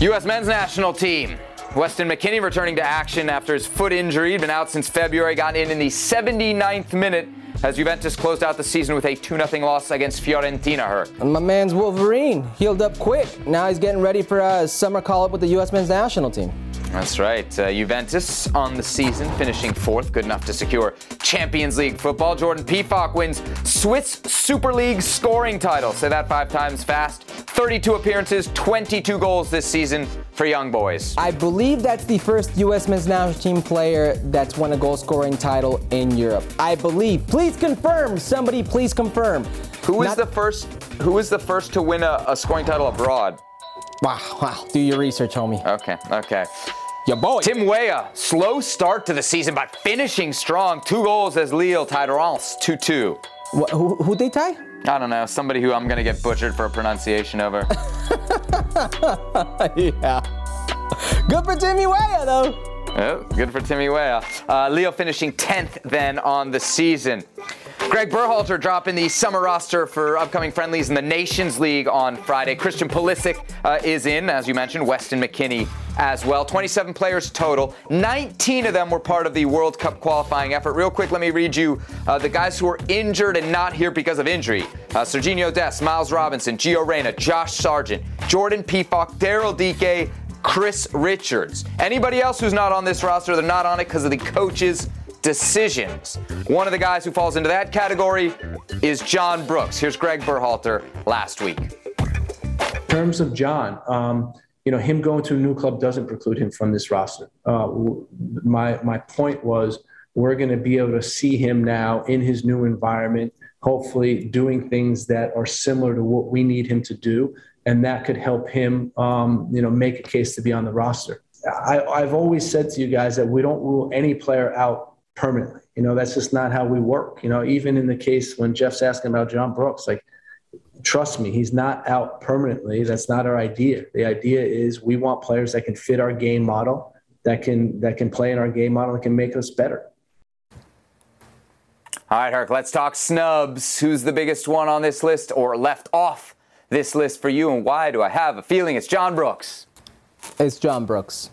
U.S. men's national team. Weston McKennie returning to action after his foot injury. He'd been out since February, got in in the 79th minute as Juventus closed out the season with a 2 0 loss against Fiorentina. Her. And my man's Wolverine healed up quick. Now he's getting ready for a summer call up with the U.S. men's national team. That's right. Uh, Juventus on the season, finishing fourth, good enough to secure Champions League football. Jordan Pefok wins Swiss Super League scoring title. Say that five times fast. 32 appearances, 22 goals this season for young boys. I believe that's the first U.S. men's national team player that's won a goal scoring title in Europe. I believe. Please confirm. Somebody, please confirm. Who is Not- the first? Who is the first to win a, a scoring title abroad? Wow, wow. Do your research, homie. Okay, okay. Your boy. Tim Weah, slow start to the season, but finishing strong. Two goals as Lille tied Reims 2 2. Who, who'd they tie? I don't know. Somebody who I'm going to get butchered for a pronunciation over. yeah. Good for Timmy Weah, though. Oh, good for Timmy Weah. Uh, Lille finishing 10th then on the season. Greg Berhalter dropping the summer roster for upcoming friendlies in the Nations League on Friday. Christian Pulisic uh, is in, as you mentioned, Weston McKennie as well. 27 players total. 19 of them were part of the World Cup qualifying effort. Real quick, let me read you uh, the guys who are injured and not here because of injury. Uh, Sergiño Dest, Miles Robinson, Gio Reyna, Josh Sargent, Jordan Pefok, Daryl Dike, Chris Richards. Anybody else who's not on this roster, they're not on it because of the coach's decisions. One of the guys who falls into that category is John Brooks. Here's Greg Berhalter last week. In terms of John, um, you know, him going to a new club doesn't preclude him from this roster. Uh, my my point was we're going to be able to see him now in his new environment, hopefully doing things that are similar to what we need him to do, and that could help him, um, you know, make a case to be on the roster. I, I've always said to you guys that we don't rule any player out permanently. You know, that's just not how we work. You know, even in the case when Jeff's asking about John Brooks, like, trust me, he's not out permanently. That's not our idea. The idea is we want players that can fit our game model, that can that can play in our game model, and can make us better. All right, Herc, let's talk snubs. Who's the biggest one on this list or left off this list for you, and why do I have a feeling it's John Brooks? It's John Brooks.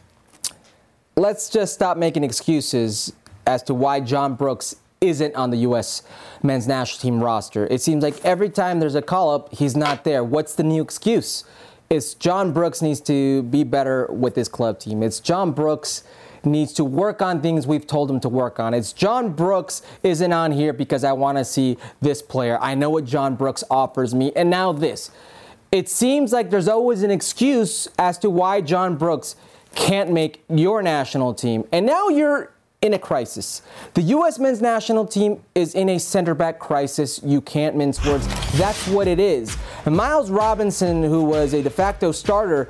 Let's just stop making excuses as to why John Brooks isn't on the U.S. men's national team roster. It seems like every time there's a call up, he's not there. What's the new excuse? It's John Brooks needs to be better with his club team. It's John Brooks needs to work on things we've told him to work on. It's John Brooks isn't on here because I want to see this player. I know what John Brooks offers me. And now this. It seems like there's always an excuse as to why John Brooks can't make your national team. And now you're in a crisis. The U.S. men's national team is in a center back crisis. You can't mince words. That's what it is. And Miles Robinson, who was a de facto starter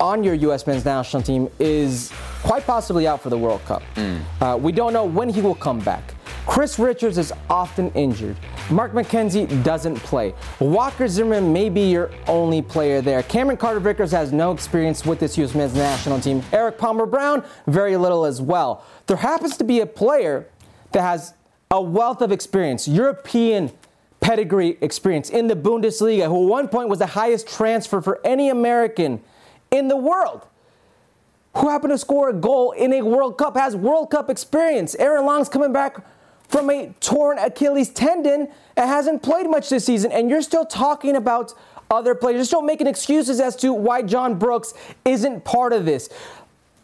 on your U.S. men's national team, is quite possibly out for the World Cup. Mm. Uh, we don't know when he will come back. Chris Richards is often injured. Mark McKenzie doesn't play. Walker Zimmerman may be your only player there. Cameron Carter Vickers has no experience with this U.S. men's national team. Eric Palmer Brown, very little as well. There happens to be a player that has a wealth of experience, European pedigree experience in the Bundesliga, who at one point was the highest transfer for any American in the world, who happened to score a goal in a World Cup, has World Cup experience. Aaron Long's coming back from a torn Achilles tendon and hasn't played much this season, and you're still talking about other players. Just don't making excuses as to why John Brooks isn't part of this.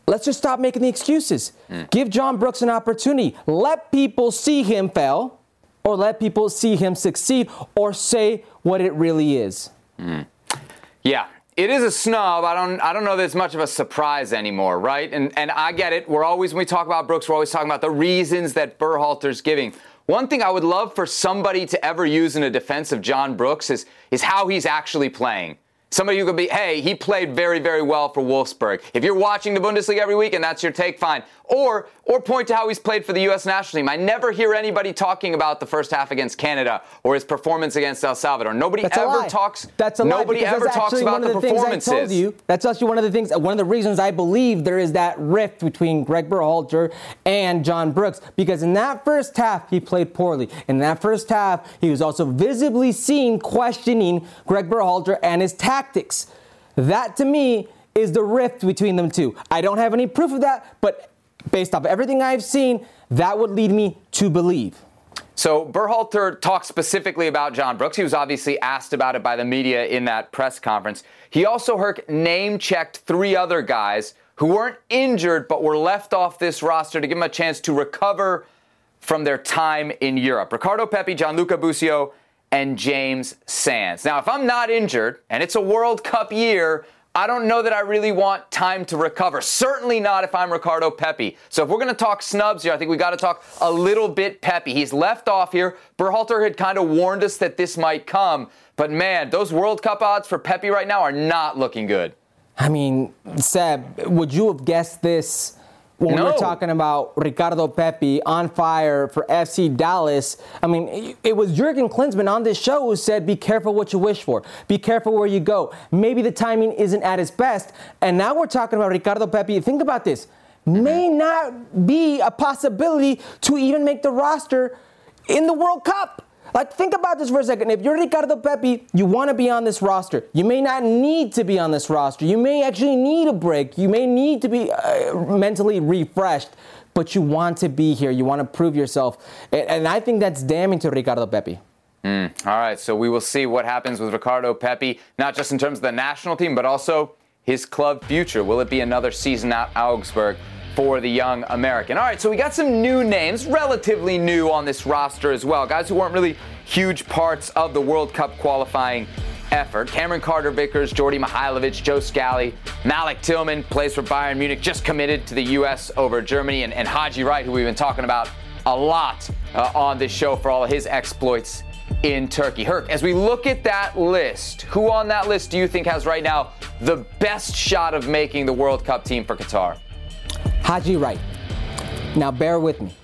Let's just stop making the excuses. Mm. Give John Brooks an opportunity. Let people see him fail, or let people see him succeed, or say what it really is. Mm. Yeah, it is a snub. I don't I don't know that it's much of a surprise anymore, right? And and I get it. We're always when we talk about Brooks, we're always talking about the reasons that Berhalter's giving. One thing I would love for somebody to ever use in a defense of John Brooks is is how he's actually playing. Somebody who could be, hey, he played very, very well for Wolfsburg. If you're watching the Bundesliga every week and that's your take, fine. Or or point to how he's played for the U.S. national team. I never hear anybody talking about the first half against Canada or his performance against El Salvador. Nobody that's ever talks. That's a nobody lie, ever talks about the, the performances. I told you. That's actually one of the things. One of the reasons I believe there is that rift between Greg Berhalter and John Brooks because in that first half he played poorly. In that first half he was also visibly seen questioning Greg Berhalter and his tactics. That to me is the rift between them two. I don't have any proof of that, but based off everything I've seen, that would lead me to believe. So Berhalter talked specifically about John Brooks. He was obviously asked about it by the media in that press conference. He also heard name checked three other guys who weren't injured but were left off this roster to give them a chance to recover from their time in Europe. Ricardo Pepi, Gianluca Busio, and James Sands. Now, if I'm not injured and it's a World Cup year, I don't know that I really want time to recover. Certainly not if I'm Ricardo Pepi. So if we're going to talk snubs here, I think we got to talk a little bit Pepi. He's left off here. Berhalter had kind of warned us that this might come, but man, those World Cup odds for Pepi right now are not looking good. I mean, Seb, would you have guessed this? When no. we were talking about Ricardo Pepi on fire for FC Dallas, I mean, it was Jurgen Klinsmann on this show who said, be careful what you wish for. Be careful where you go. Maybe the timing isn't at its best. And now we're talking about Ricardo Pepi. Think about this. May mm-hmm. not be a possibility to even make the roster in the World Cup. Like, think about this for a second. If you're Ricardo Pepi, you want to be on this roster. You may not need to be on this roster. You may actually need a break. You may need to be uh, mentally refreshed, but you want to be here. You want to prove yourself. And, and I think that's damning to Ricardo Pepi. Mm. All right, so we will see what happens with Ricardo Pepi, not just in terms of the national team, but also his club future. Will it be another season at Augsburg? For the young American. All right, so we got some new names, relatively new on this roster as well. Guys who weren't really huge parts of the World Cup qualifying effort. Cameron Carter Vickers, Djordje Mihailovic, Joe Scally, Malik Tillman plays for Bayern Munich, just committed to the U.S. over Germany, and, and Haji Wright, who we've been talking about a lot uh, on this show for all of his exploits in Turkey. Herc, as we look at that list, who on that list do you think has right now the best shot of making the World Cup team for Qatar? Haji Wright. Now, bear with me,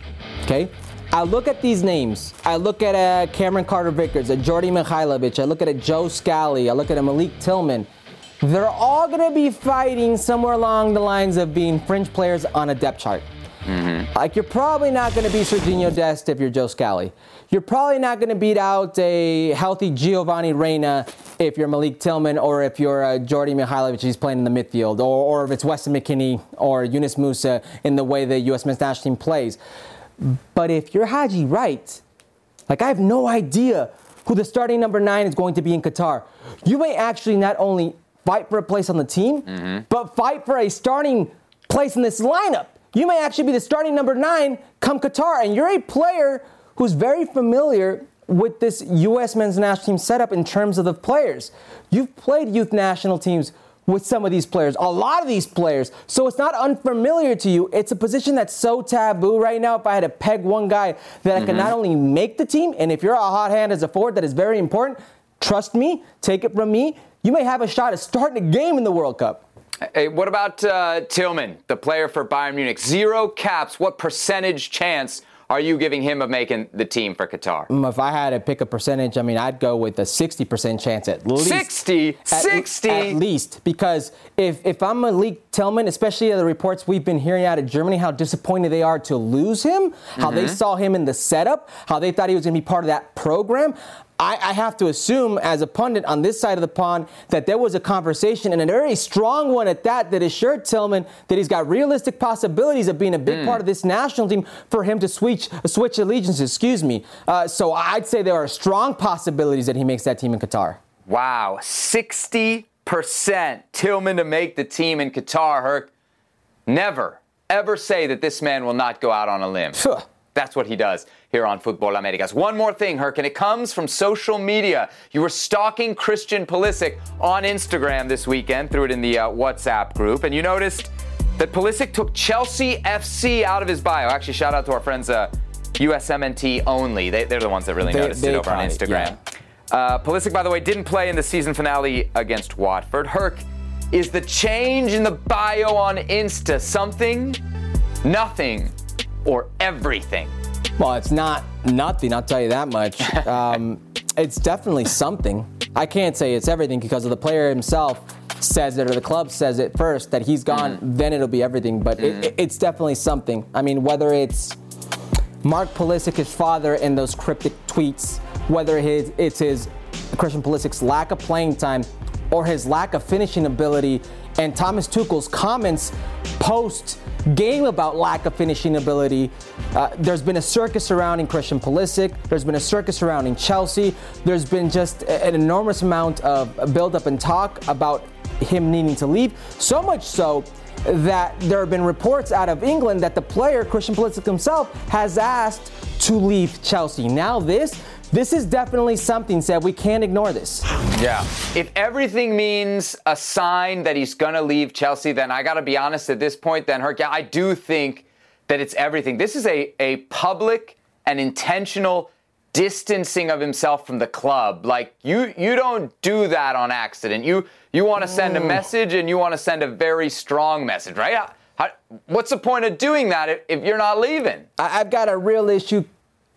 okay? I look at these names. I look at a Cameron Carter Vickers, a Djordje Mihailovic. I look at a Joe Scally. I look at a Malik Tillman. They're all going to be fighting somewhere along the lines of being fringe players on a depth chart. Mm-hmm. Like you're probably not going to be Sergiño Dest if you're Joe Scally. You're probably not going to beat out a healthy Giovanni Reyna if you're Malik Tillman or if you're uh, Djordje Mihailovic, he's playing in the midfield, or, or if it's Weston McKennie or Yunus Musah in the way the U.S. men's national team plays. But if you're Haji Wright, like I have no idea who the starting number nine is going to be in Qatar. You may actually not only fight for a place on the team, mm-hmm. but fight for a starting place in this lineup. You may actually be the starting number nine come Qatar, and you're a player who's very familiar with this U.S. men's national team setup in terms of the players. You've played youth national teams with some of these players, a lot of these players. So it's not unfamiliar to you. It's a position that's so taboo right now. If I had to peg one guy that mm-hmm. I can not only make the team, and if you're a hot hand as a forward, that is very important. Trust me, take it from me. You may have a shot at starting a game in the World Cup. Hey, what about uh, Tillman, the player for Bayern Munich? Zero caps. What percentage chance are you giving him of making the team for Qatar? Mm, if I had to pick a percentage, I mean, I'd go with a 60% chance at least. 60? At, 60? At least. Because if, if I'm Malik Tillman, especially the reports we've been hearing out of Germany, how disappointed they are to lose him, how mm-hmm. they saw him in the setup, how they thought he was going to be part of that program, I, I, have to assume, as a pundit on this side of the pond, that there was a conversation and a very strong one at that that assured Tillman that he's got realistic possibilities of being a big mm. part of this national team for him to switch switch allegiances. Excuse me. Uh, so I'd say there are strong possibilities that he makes that team in Qatar. Wow, sixty percent Tillman to make the team in Qatar. Herc, never ever say that this man will not go out on a limb. That's what he does here on Futbol Americas. One more thing, Herc, and it comes from social media. You were stalking Christian Pulisic on Instagram this weekend, threw it in the uh, WhatsApp group, and you noticed that Pulisic took Chelsea FC out of his bio. Actually, shout out to our friends uh, USMNT only. They, are the ones that really they, noticed they it over on Instagram. Yeah. Uh, Pulisic, by the way, didn't play in the season finale against Watford. Herc, is the change in the bio on Insta something, nothing, or everything? Well, it's not nothing, I'll tell you that much. Um, it's definitely something. I can't say it's everything because of the player himself says it or the club says it first that he's gone, mm. then it'll be everything. But mm. it, it's definitely something. I mean, whether it's Mark Pulisic, his father, in those cryptic tweets, whether his, it's his Christian Pulisic's lack of playing time or his lack of finishing ability, and Thomas Tuchel's comments post game about lack of finishing ability. Uh, there's been a circus surrounding Christian Pulisic. There's been a circus surrounding Chelsea. There's been just an enormous amount of build-up and talk about him needing to leave. So much so that there have been reports out of England that the player, Christian Pulisic himself, has asked to leave Chelsea. Now this this is definitely something, Said We can't ignore this. Yeah. If everything means a sign that he's going to leave Chelsea, then I got to be honest at this point, then, Herc, yeah, I do think that it's everything. This is a, a public and intentional distancing of himself from the club. Like you you don't do that on accident. You you want to send a mm. message and you want to send a very strong message, right? How, what's the point of doing that if, if you're not leaving? I've got a real issue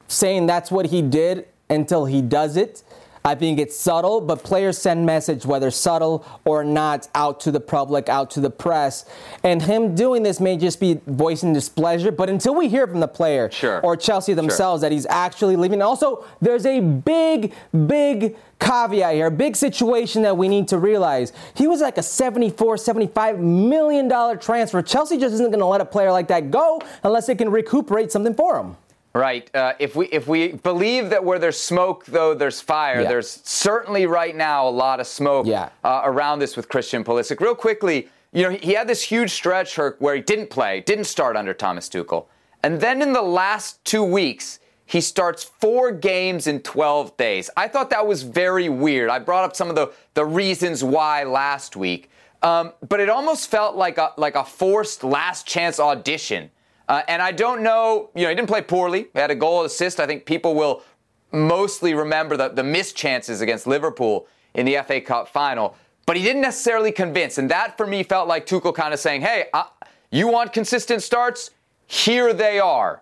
saying that's what he did until he does it. I think it's subtle, but players send message, whether subtle or not, out to the public, out to the press. And him doing this may just be voicing displeasure, but until we hear from the player sure. or Chelsea themselves sure. that he's actually leaving. Also, there's a big, big caveat here, a big situation that we need to realize. He was like a 74, 75 million dollar transfer. Chelsea just isn't going to let a player like that go unless they can recuperate something for him. Right. Uh, if we if we believe that where there's smoke, though, there's fire. Yeah. There's certainly right now a lot of smoke yeah. uh, around this with Christian Pulisic. Real quickly, you know, he had this huge stretch where he didn't play, didn't start under Thomas Tuchel, and then in the last two weeks. He starts four games in 12 days. I thought that was very weird. I brought up some of the, the reasons why last week, um, but it almost felt like a, like a forced last chance audition uh, and I don't know, you know, he didn't play poorly. He had a goal assist. I think people will mostly remember the, the missed chances against Liverpool in the FA Cup final. But he didn't necessarily convince. And that for me felt like Tuchel kind of saying, hey, uh, you want consistent starts? Here they are.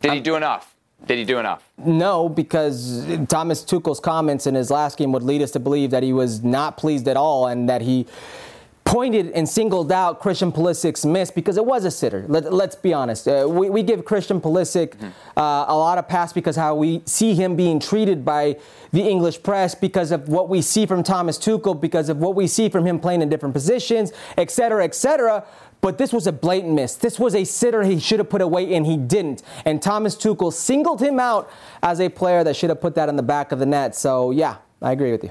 Did he do enough? Did he do enough? No, because Thomas Tuchel's comments in his last game would lead us to believe that he was not pleased at all and that he pointed and singled out Christian Pulisic's miss because it was a sitter. Let, us be honest. Uh, we, we, give Christian Pulisic mm-hmm. uh, a lot of pass because how we see him being treated by the English press, because of what we see from Thomas Tuchel, because of what we see from him playing in different positions, et cetera, et cetera. But this was a blatant miss. This was a sitter he should have put away, and he didn't. And Thomas Tuchel singled him out as a player that should have put that in the back of the net. So, yeah, I agree with you.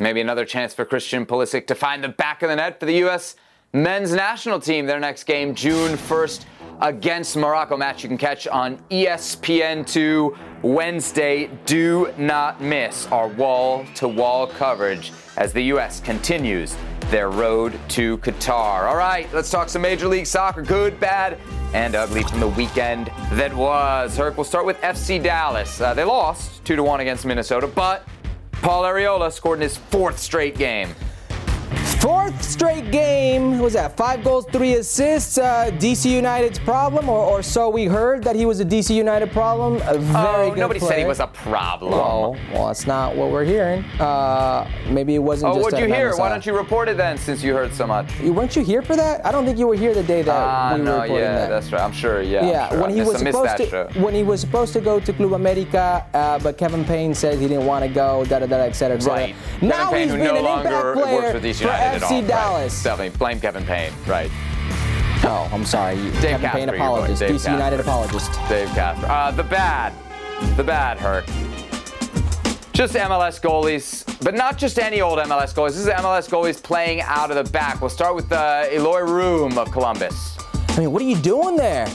Maybe another chance for Christian Pulisic to find the back of the net for the U.S. men's national team. Their next game, June 1st, against Morocco. Match you can catch on ESPN2 Wednesday. Do not miss our wall to wall coverage as the U.S. continues their road to Qatar. All right, let's talk some Major League Soccer. Good, bad, and ugly from the weekend that was. Herc, we'll start with FC Dallas. Uh, they lost 2 to 1 against Minnesota, but Paul Arriola scored in his fourth straight game. Fourth straight game. What was that? Five goals, three assists. Uh, DC United's problem, or, or so we heard that he was a DC United problem. A very oh, good nobody said he was a problem. Oh, well, that's not what we're hearing. Uh, maybe it wasn't Oh, just what'd you hear? Why don't you report it then, since you heard so much? You- Weren't you here for that? I don't think you were here the day that Ah, we were no, reporting yeah, that. that's right. I'm sure. Yeah, Yeah, sure. when I he was supposed to show. when he was supposed to go to Club America, uh, but Kevin Payne said he didn't want to go. Da da da, et cetera, et cetera. Right. Now Kevin Payne, he's who been no an impact player works for DC for United at FC all. Dallas. Right. Definitely blame Kevin Payne. Right. Oh, I'm sorry. Kevin Casper, Payne apologist. Dave DC United Casper. apologist. Dave Casper. Uh, the bad. The bad hurt. Just MLS goalies, but not just any old MLS goalies. This is MLS goalies playing out of the back. We'll start with uh, Eloy Room of Columbus. I mean, what are you doing there?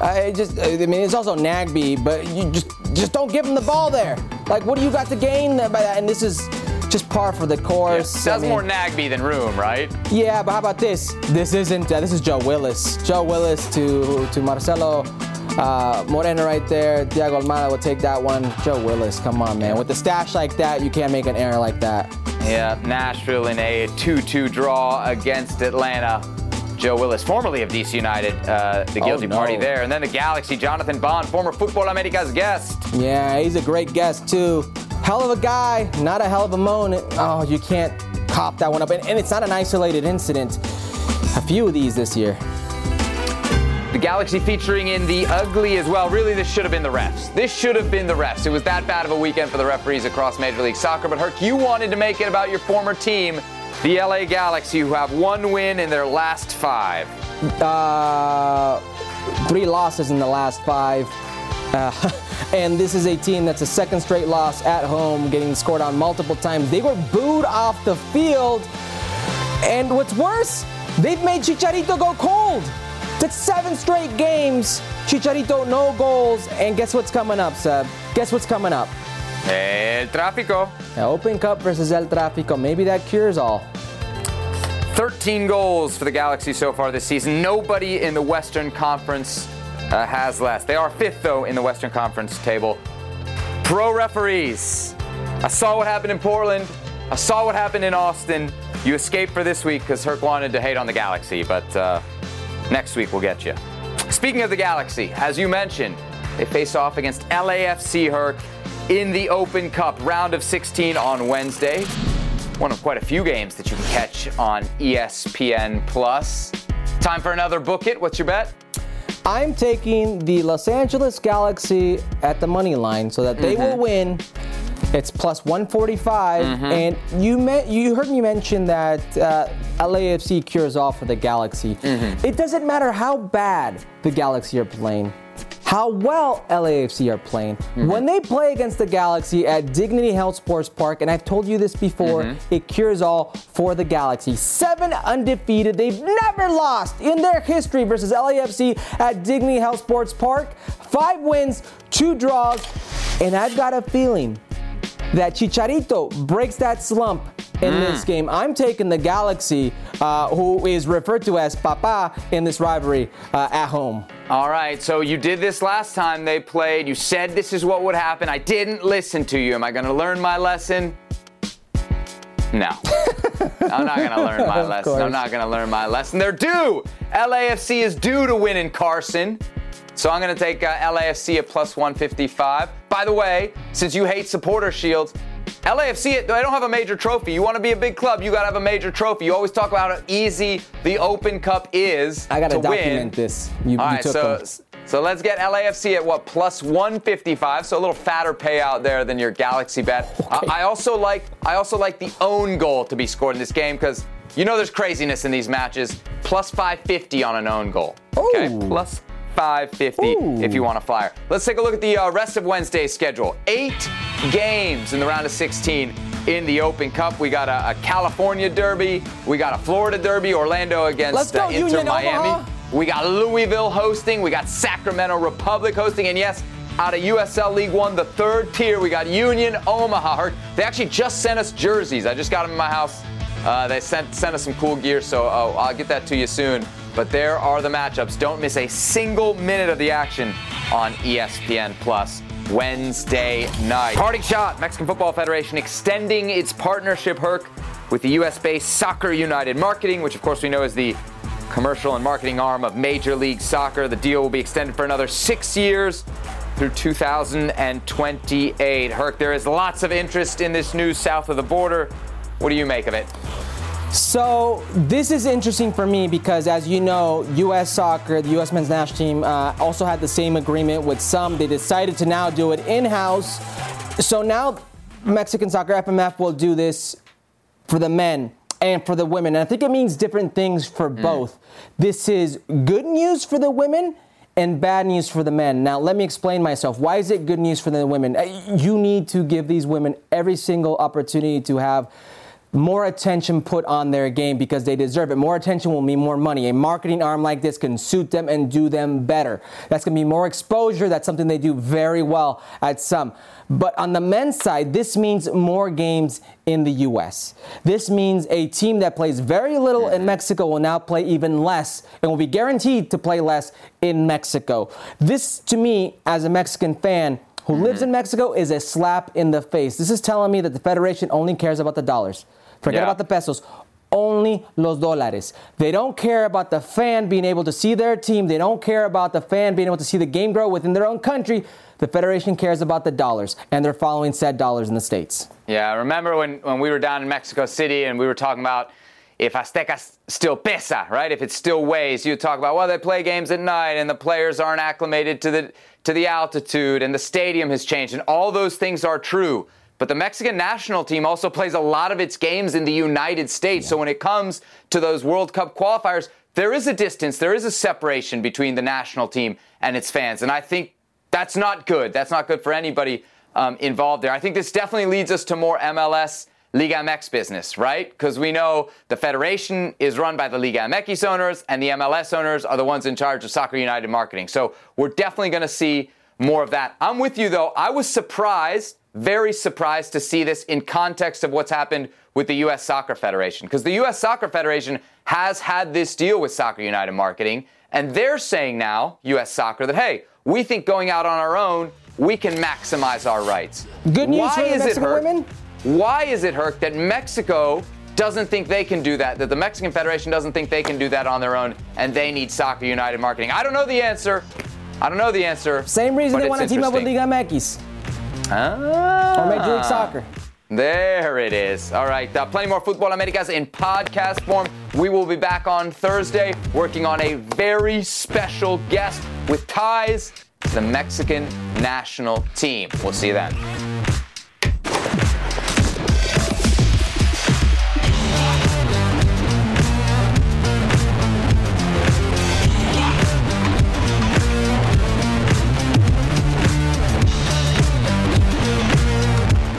Uh, just, I mean, it's also Nagbe, but you just, just don't give him the ball there. Like, what do you got to gain by that? And this is just par for the course. I That's mean- more Nagbe than Room, right? Yeah, but how about this? This isn't. Uh, this is Joe Willis. Joe Willis to to Marcelo uh, Moreno right there. Thiago Almada will take that one. Joe Willis, come on, man. With the stash like that, you can't make an error like that. Yeah, Nashville in a 2-2 draw against Atlanta. Joe Willis, formerly of DC United, uh, the Oh, guilty no. party there. And then the Galaxy, Jonathan Bond, former Futbol America's guest. Yeah, he's a great guest too. Hell of a guy, not a hell of a moan. Oh, you can't cop that one up. And, and it's not an isolated incident. A few of these this year. The Galaxy featuring in the ugly as well. Really, this should have been the refs. This should have been the refs. It was that bad of a weekend for the referees across Major League Soccer. But Herc, you wanted to make it about your former team, the LA Galaxy, who have one win in their last five. Uh, three losses in the last five. Uh, and this is a team that's a second straight loss at home, getting scored on multiple times. They were booed off the field. And what's worse, they've made Chicharito go cold. That's seven straight games. Chicharito, no goals. And guess what's coming up, Seb? Guess what's coming up? El Tráfico. The Open Cup versus El Tráfico. Maybe that cures all. 13 goals for the Galaxy so far this season. Nobody in the Western Conference uh, has less. They are fifth, though, in the Western Conference table. Pro referees. I saw what happened in Portland. I saw what happened in Austin. You escaped for this week because Herc wanted to hate on the Galaxy, but uh, next week we'll get you. Speaking of the Galaxy, as you mentioned, they face off against LAFC Herc in the Open Cup round of 16 on Wednesday. One of quite a few games that you can catch on ESPN Plus. Time for another book it. What's your bet? I'm taking the Los Angeles Galaxy at the money line so that they will mm-hmm. win. It's plus 145, mm-hmm. and you me- you heard me mention that uh, LAFC cures all for the Galaxy. Mm-hmm. It doesn't matter how bad the Galaxy are playing, how well LAFC are playing. Mm-hmm. When they play against the Galaxy at Dignity Health Sports Park, and I've told you this before, mm-hmm. it cures all for the Galaxy. Seven undefeated. They've never lost in their history versus LAFC at Dignity Health Sports Park. Five wins, two draws, and I've got a feeling that Chicharito breaks that slump in this game. I'm taking the Galaxy, uh, who is referred to as Papa in this rivalry uh, at home. All right, so you did this last time they played. You said this is what would happen. I didn't listen to you. Am I going to learn my lesson? No. I'm not going to learn my lesson. I'm not going to learn my lesson. They're due. LAFC is due to win in Carson. So I'm going to take uh, LAFC at plus 155. By the way, since you hate supporter shields, LAFC, they don't have a major trophy. You want to be a big club, you got to have a major trophy. You always talk about how easy the Open Cup is I got to to win. document this. You, All you right, so them. so let's get LAFC at what plus 155, so a little fatter payout there than your Galaxy bet. Uh, I also like I also like the own goal to be scored in this game because you know there's craziness in these matches. Plus 550 on an own goal. Okay, Ooh. plus 550 Ooh. if you want a flyer. Let's take a look at the uh, rest of Wednesday's schedule. Eight games in the round of 16 in the Open Cup. We got a, a California Derby. We got a Florida Derby. Orlando against go, uh, Inter Union Miami. Omaha. We got Louisville hosting. We got Sacramento Republic hosting. And yes, out of USL League One, the third tier, we got Union Omaha. They actually just sent us jerseys. I just got them in my house. Uh, they sent, sent us some cool gear, so oh, I'll get that to you soon. But there are the matchups. Don't miss a single minute of the action on ESPN Plus. Wednesday night. Parting shot, Mexican Football Federation extending its partnership, Herc, with the US based Soccer United Marketing, which of course we know is the commercial and marketing arm of Major League Soccer. The deal will be extended for another six years through 2028. Herc, there is lots of interest in this news south of the border. What do you make of it? So this is interesting for me because, as you know, U.S. Soccer, the U.S. Men's National Team, uh, also had the same agreement with some. They decided to now do it in-house. So now Mexican Soccer FMF will do this for the men and for the women. And I think it means different things for mm. both. This is good news for the women and bad news for the men. Now, let me explain myself. Why is it good news for the women? Uh, you need to give these women every single opportunity to have more attention put on their game because they deserve it. More attention will mean more money. A marketing arm like this can suit them and do them better. That's going to be more exposure. That's something they do very well at some. But on the men's side, this means more games in the U.S. This means a team that plays very little in Mexico will now play even less and will be guaranteed to play less in Mexico. This, to me, as a Mexican fan, who lives mm-hmm. in Mexico is a slap in the face. This is telling me that the Federation only cares about the dollars. Forget yeah. about the pesos. Only los dólares. They don't care about the fan being able to see their team. They don't care about the fan being able to see the game grow within their own country. The Federation cares about the dollars, and they're following said dollars in the States. Yeah, I remember when, when we were down in Mexico City and we were talking about if Azteca still pesa, right? If it still weighs, you talk about, well, they play games at night and the players aren't acclimated to the, to the altitude and the stadium has changed, and all those things are true. But the Mexican national team also plays a lot of its games in the United States. Yeah. So when it comes to those World Cup qualifiers, there is a distance, there is a separation between the national team and its fans. And I think that's not good. That's not good for anybody um, involved there. I think this definitely leads us to more MLS Liga MX business, right? Because we know the federation is run by the Liga MX owners, and the MLS owners are the ones in charge of Soccer United marketing. So we're definitely going to see more of that. I'm with you, though. I was surprised very surprised to see this in context of what's happened with the U.S. Soccer Federation. Because the U.S. Soccer Federation has had this deal with Soccer United Marketing, and they're saying now, U.S. Soccer, that, hey, we think going out on our own, we can maximize our rights. Good news Why for the Mexican it, women? Why is it, Herc, that Mexico doesn't think they can do that, that the Mexican Federation doesn't think they can do that on their own, and they need Soccer United Marketing? I don't know the answer. I don't know the answer. Same reason they want to team up with Liga MX. Ah. Or Major League Soccer. There it is. All right, uh, plenty more Futbol Americas in podcast form. We will be back on Thursday working on a very special guest with ties to the Mexican national team. We'll see you then.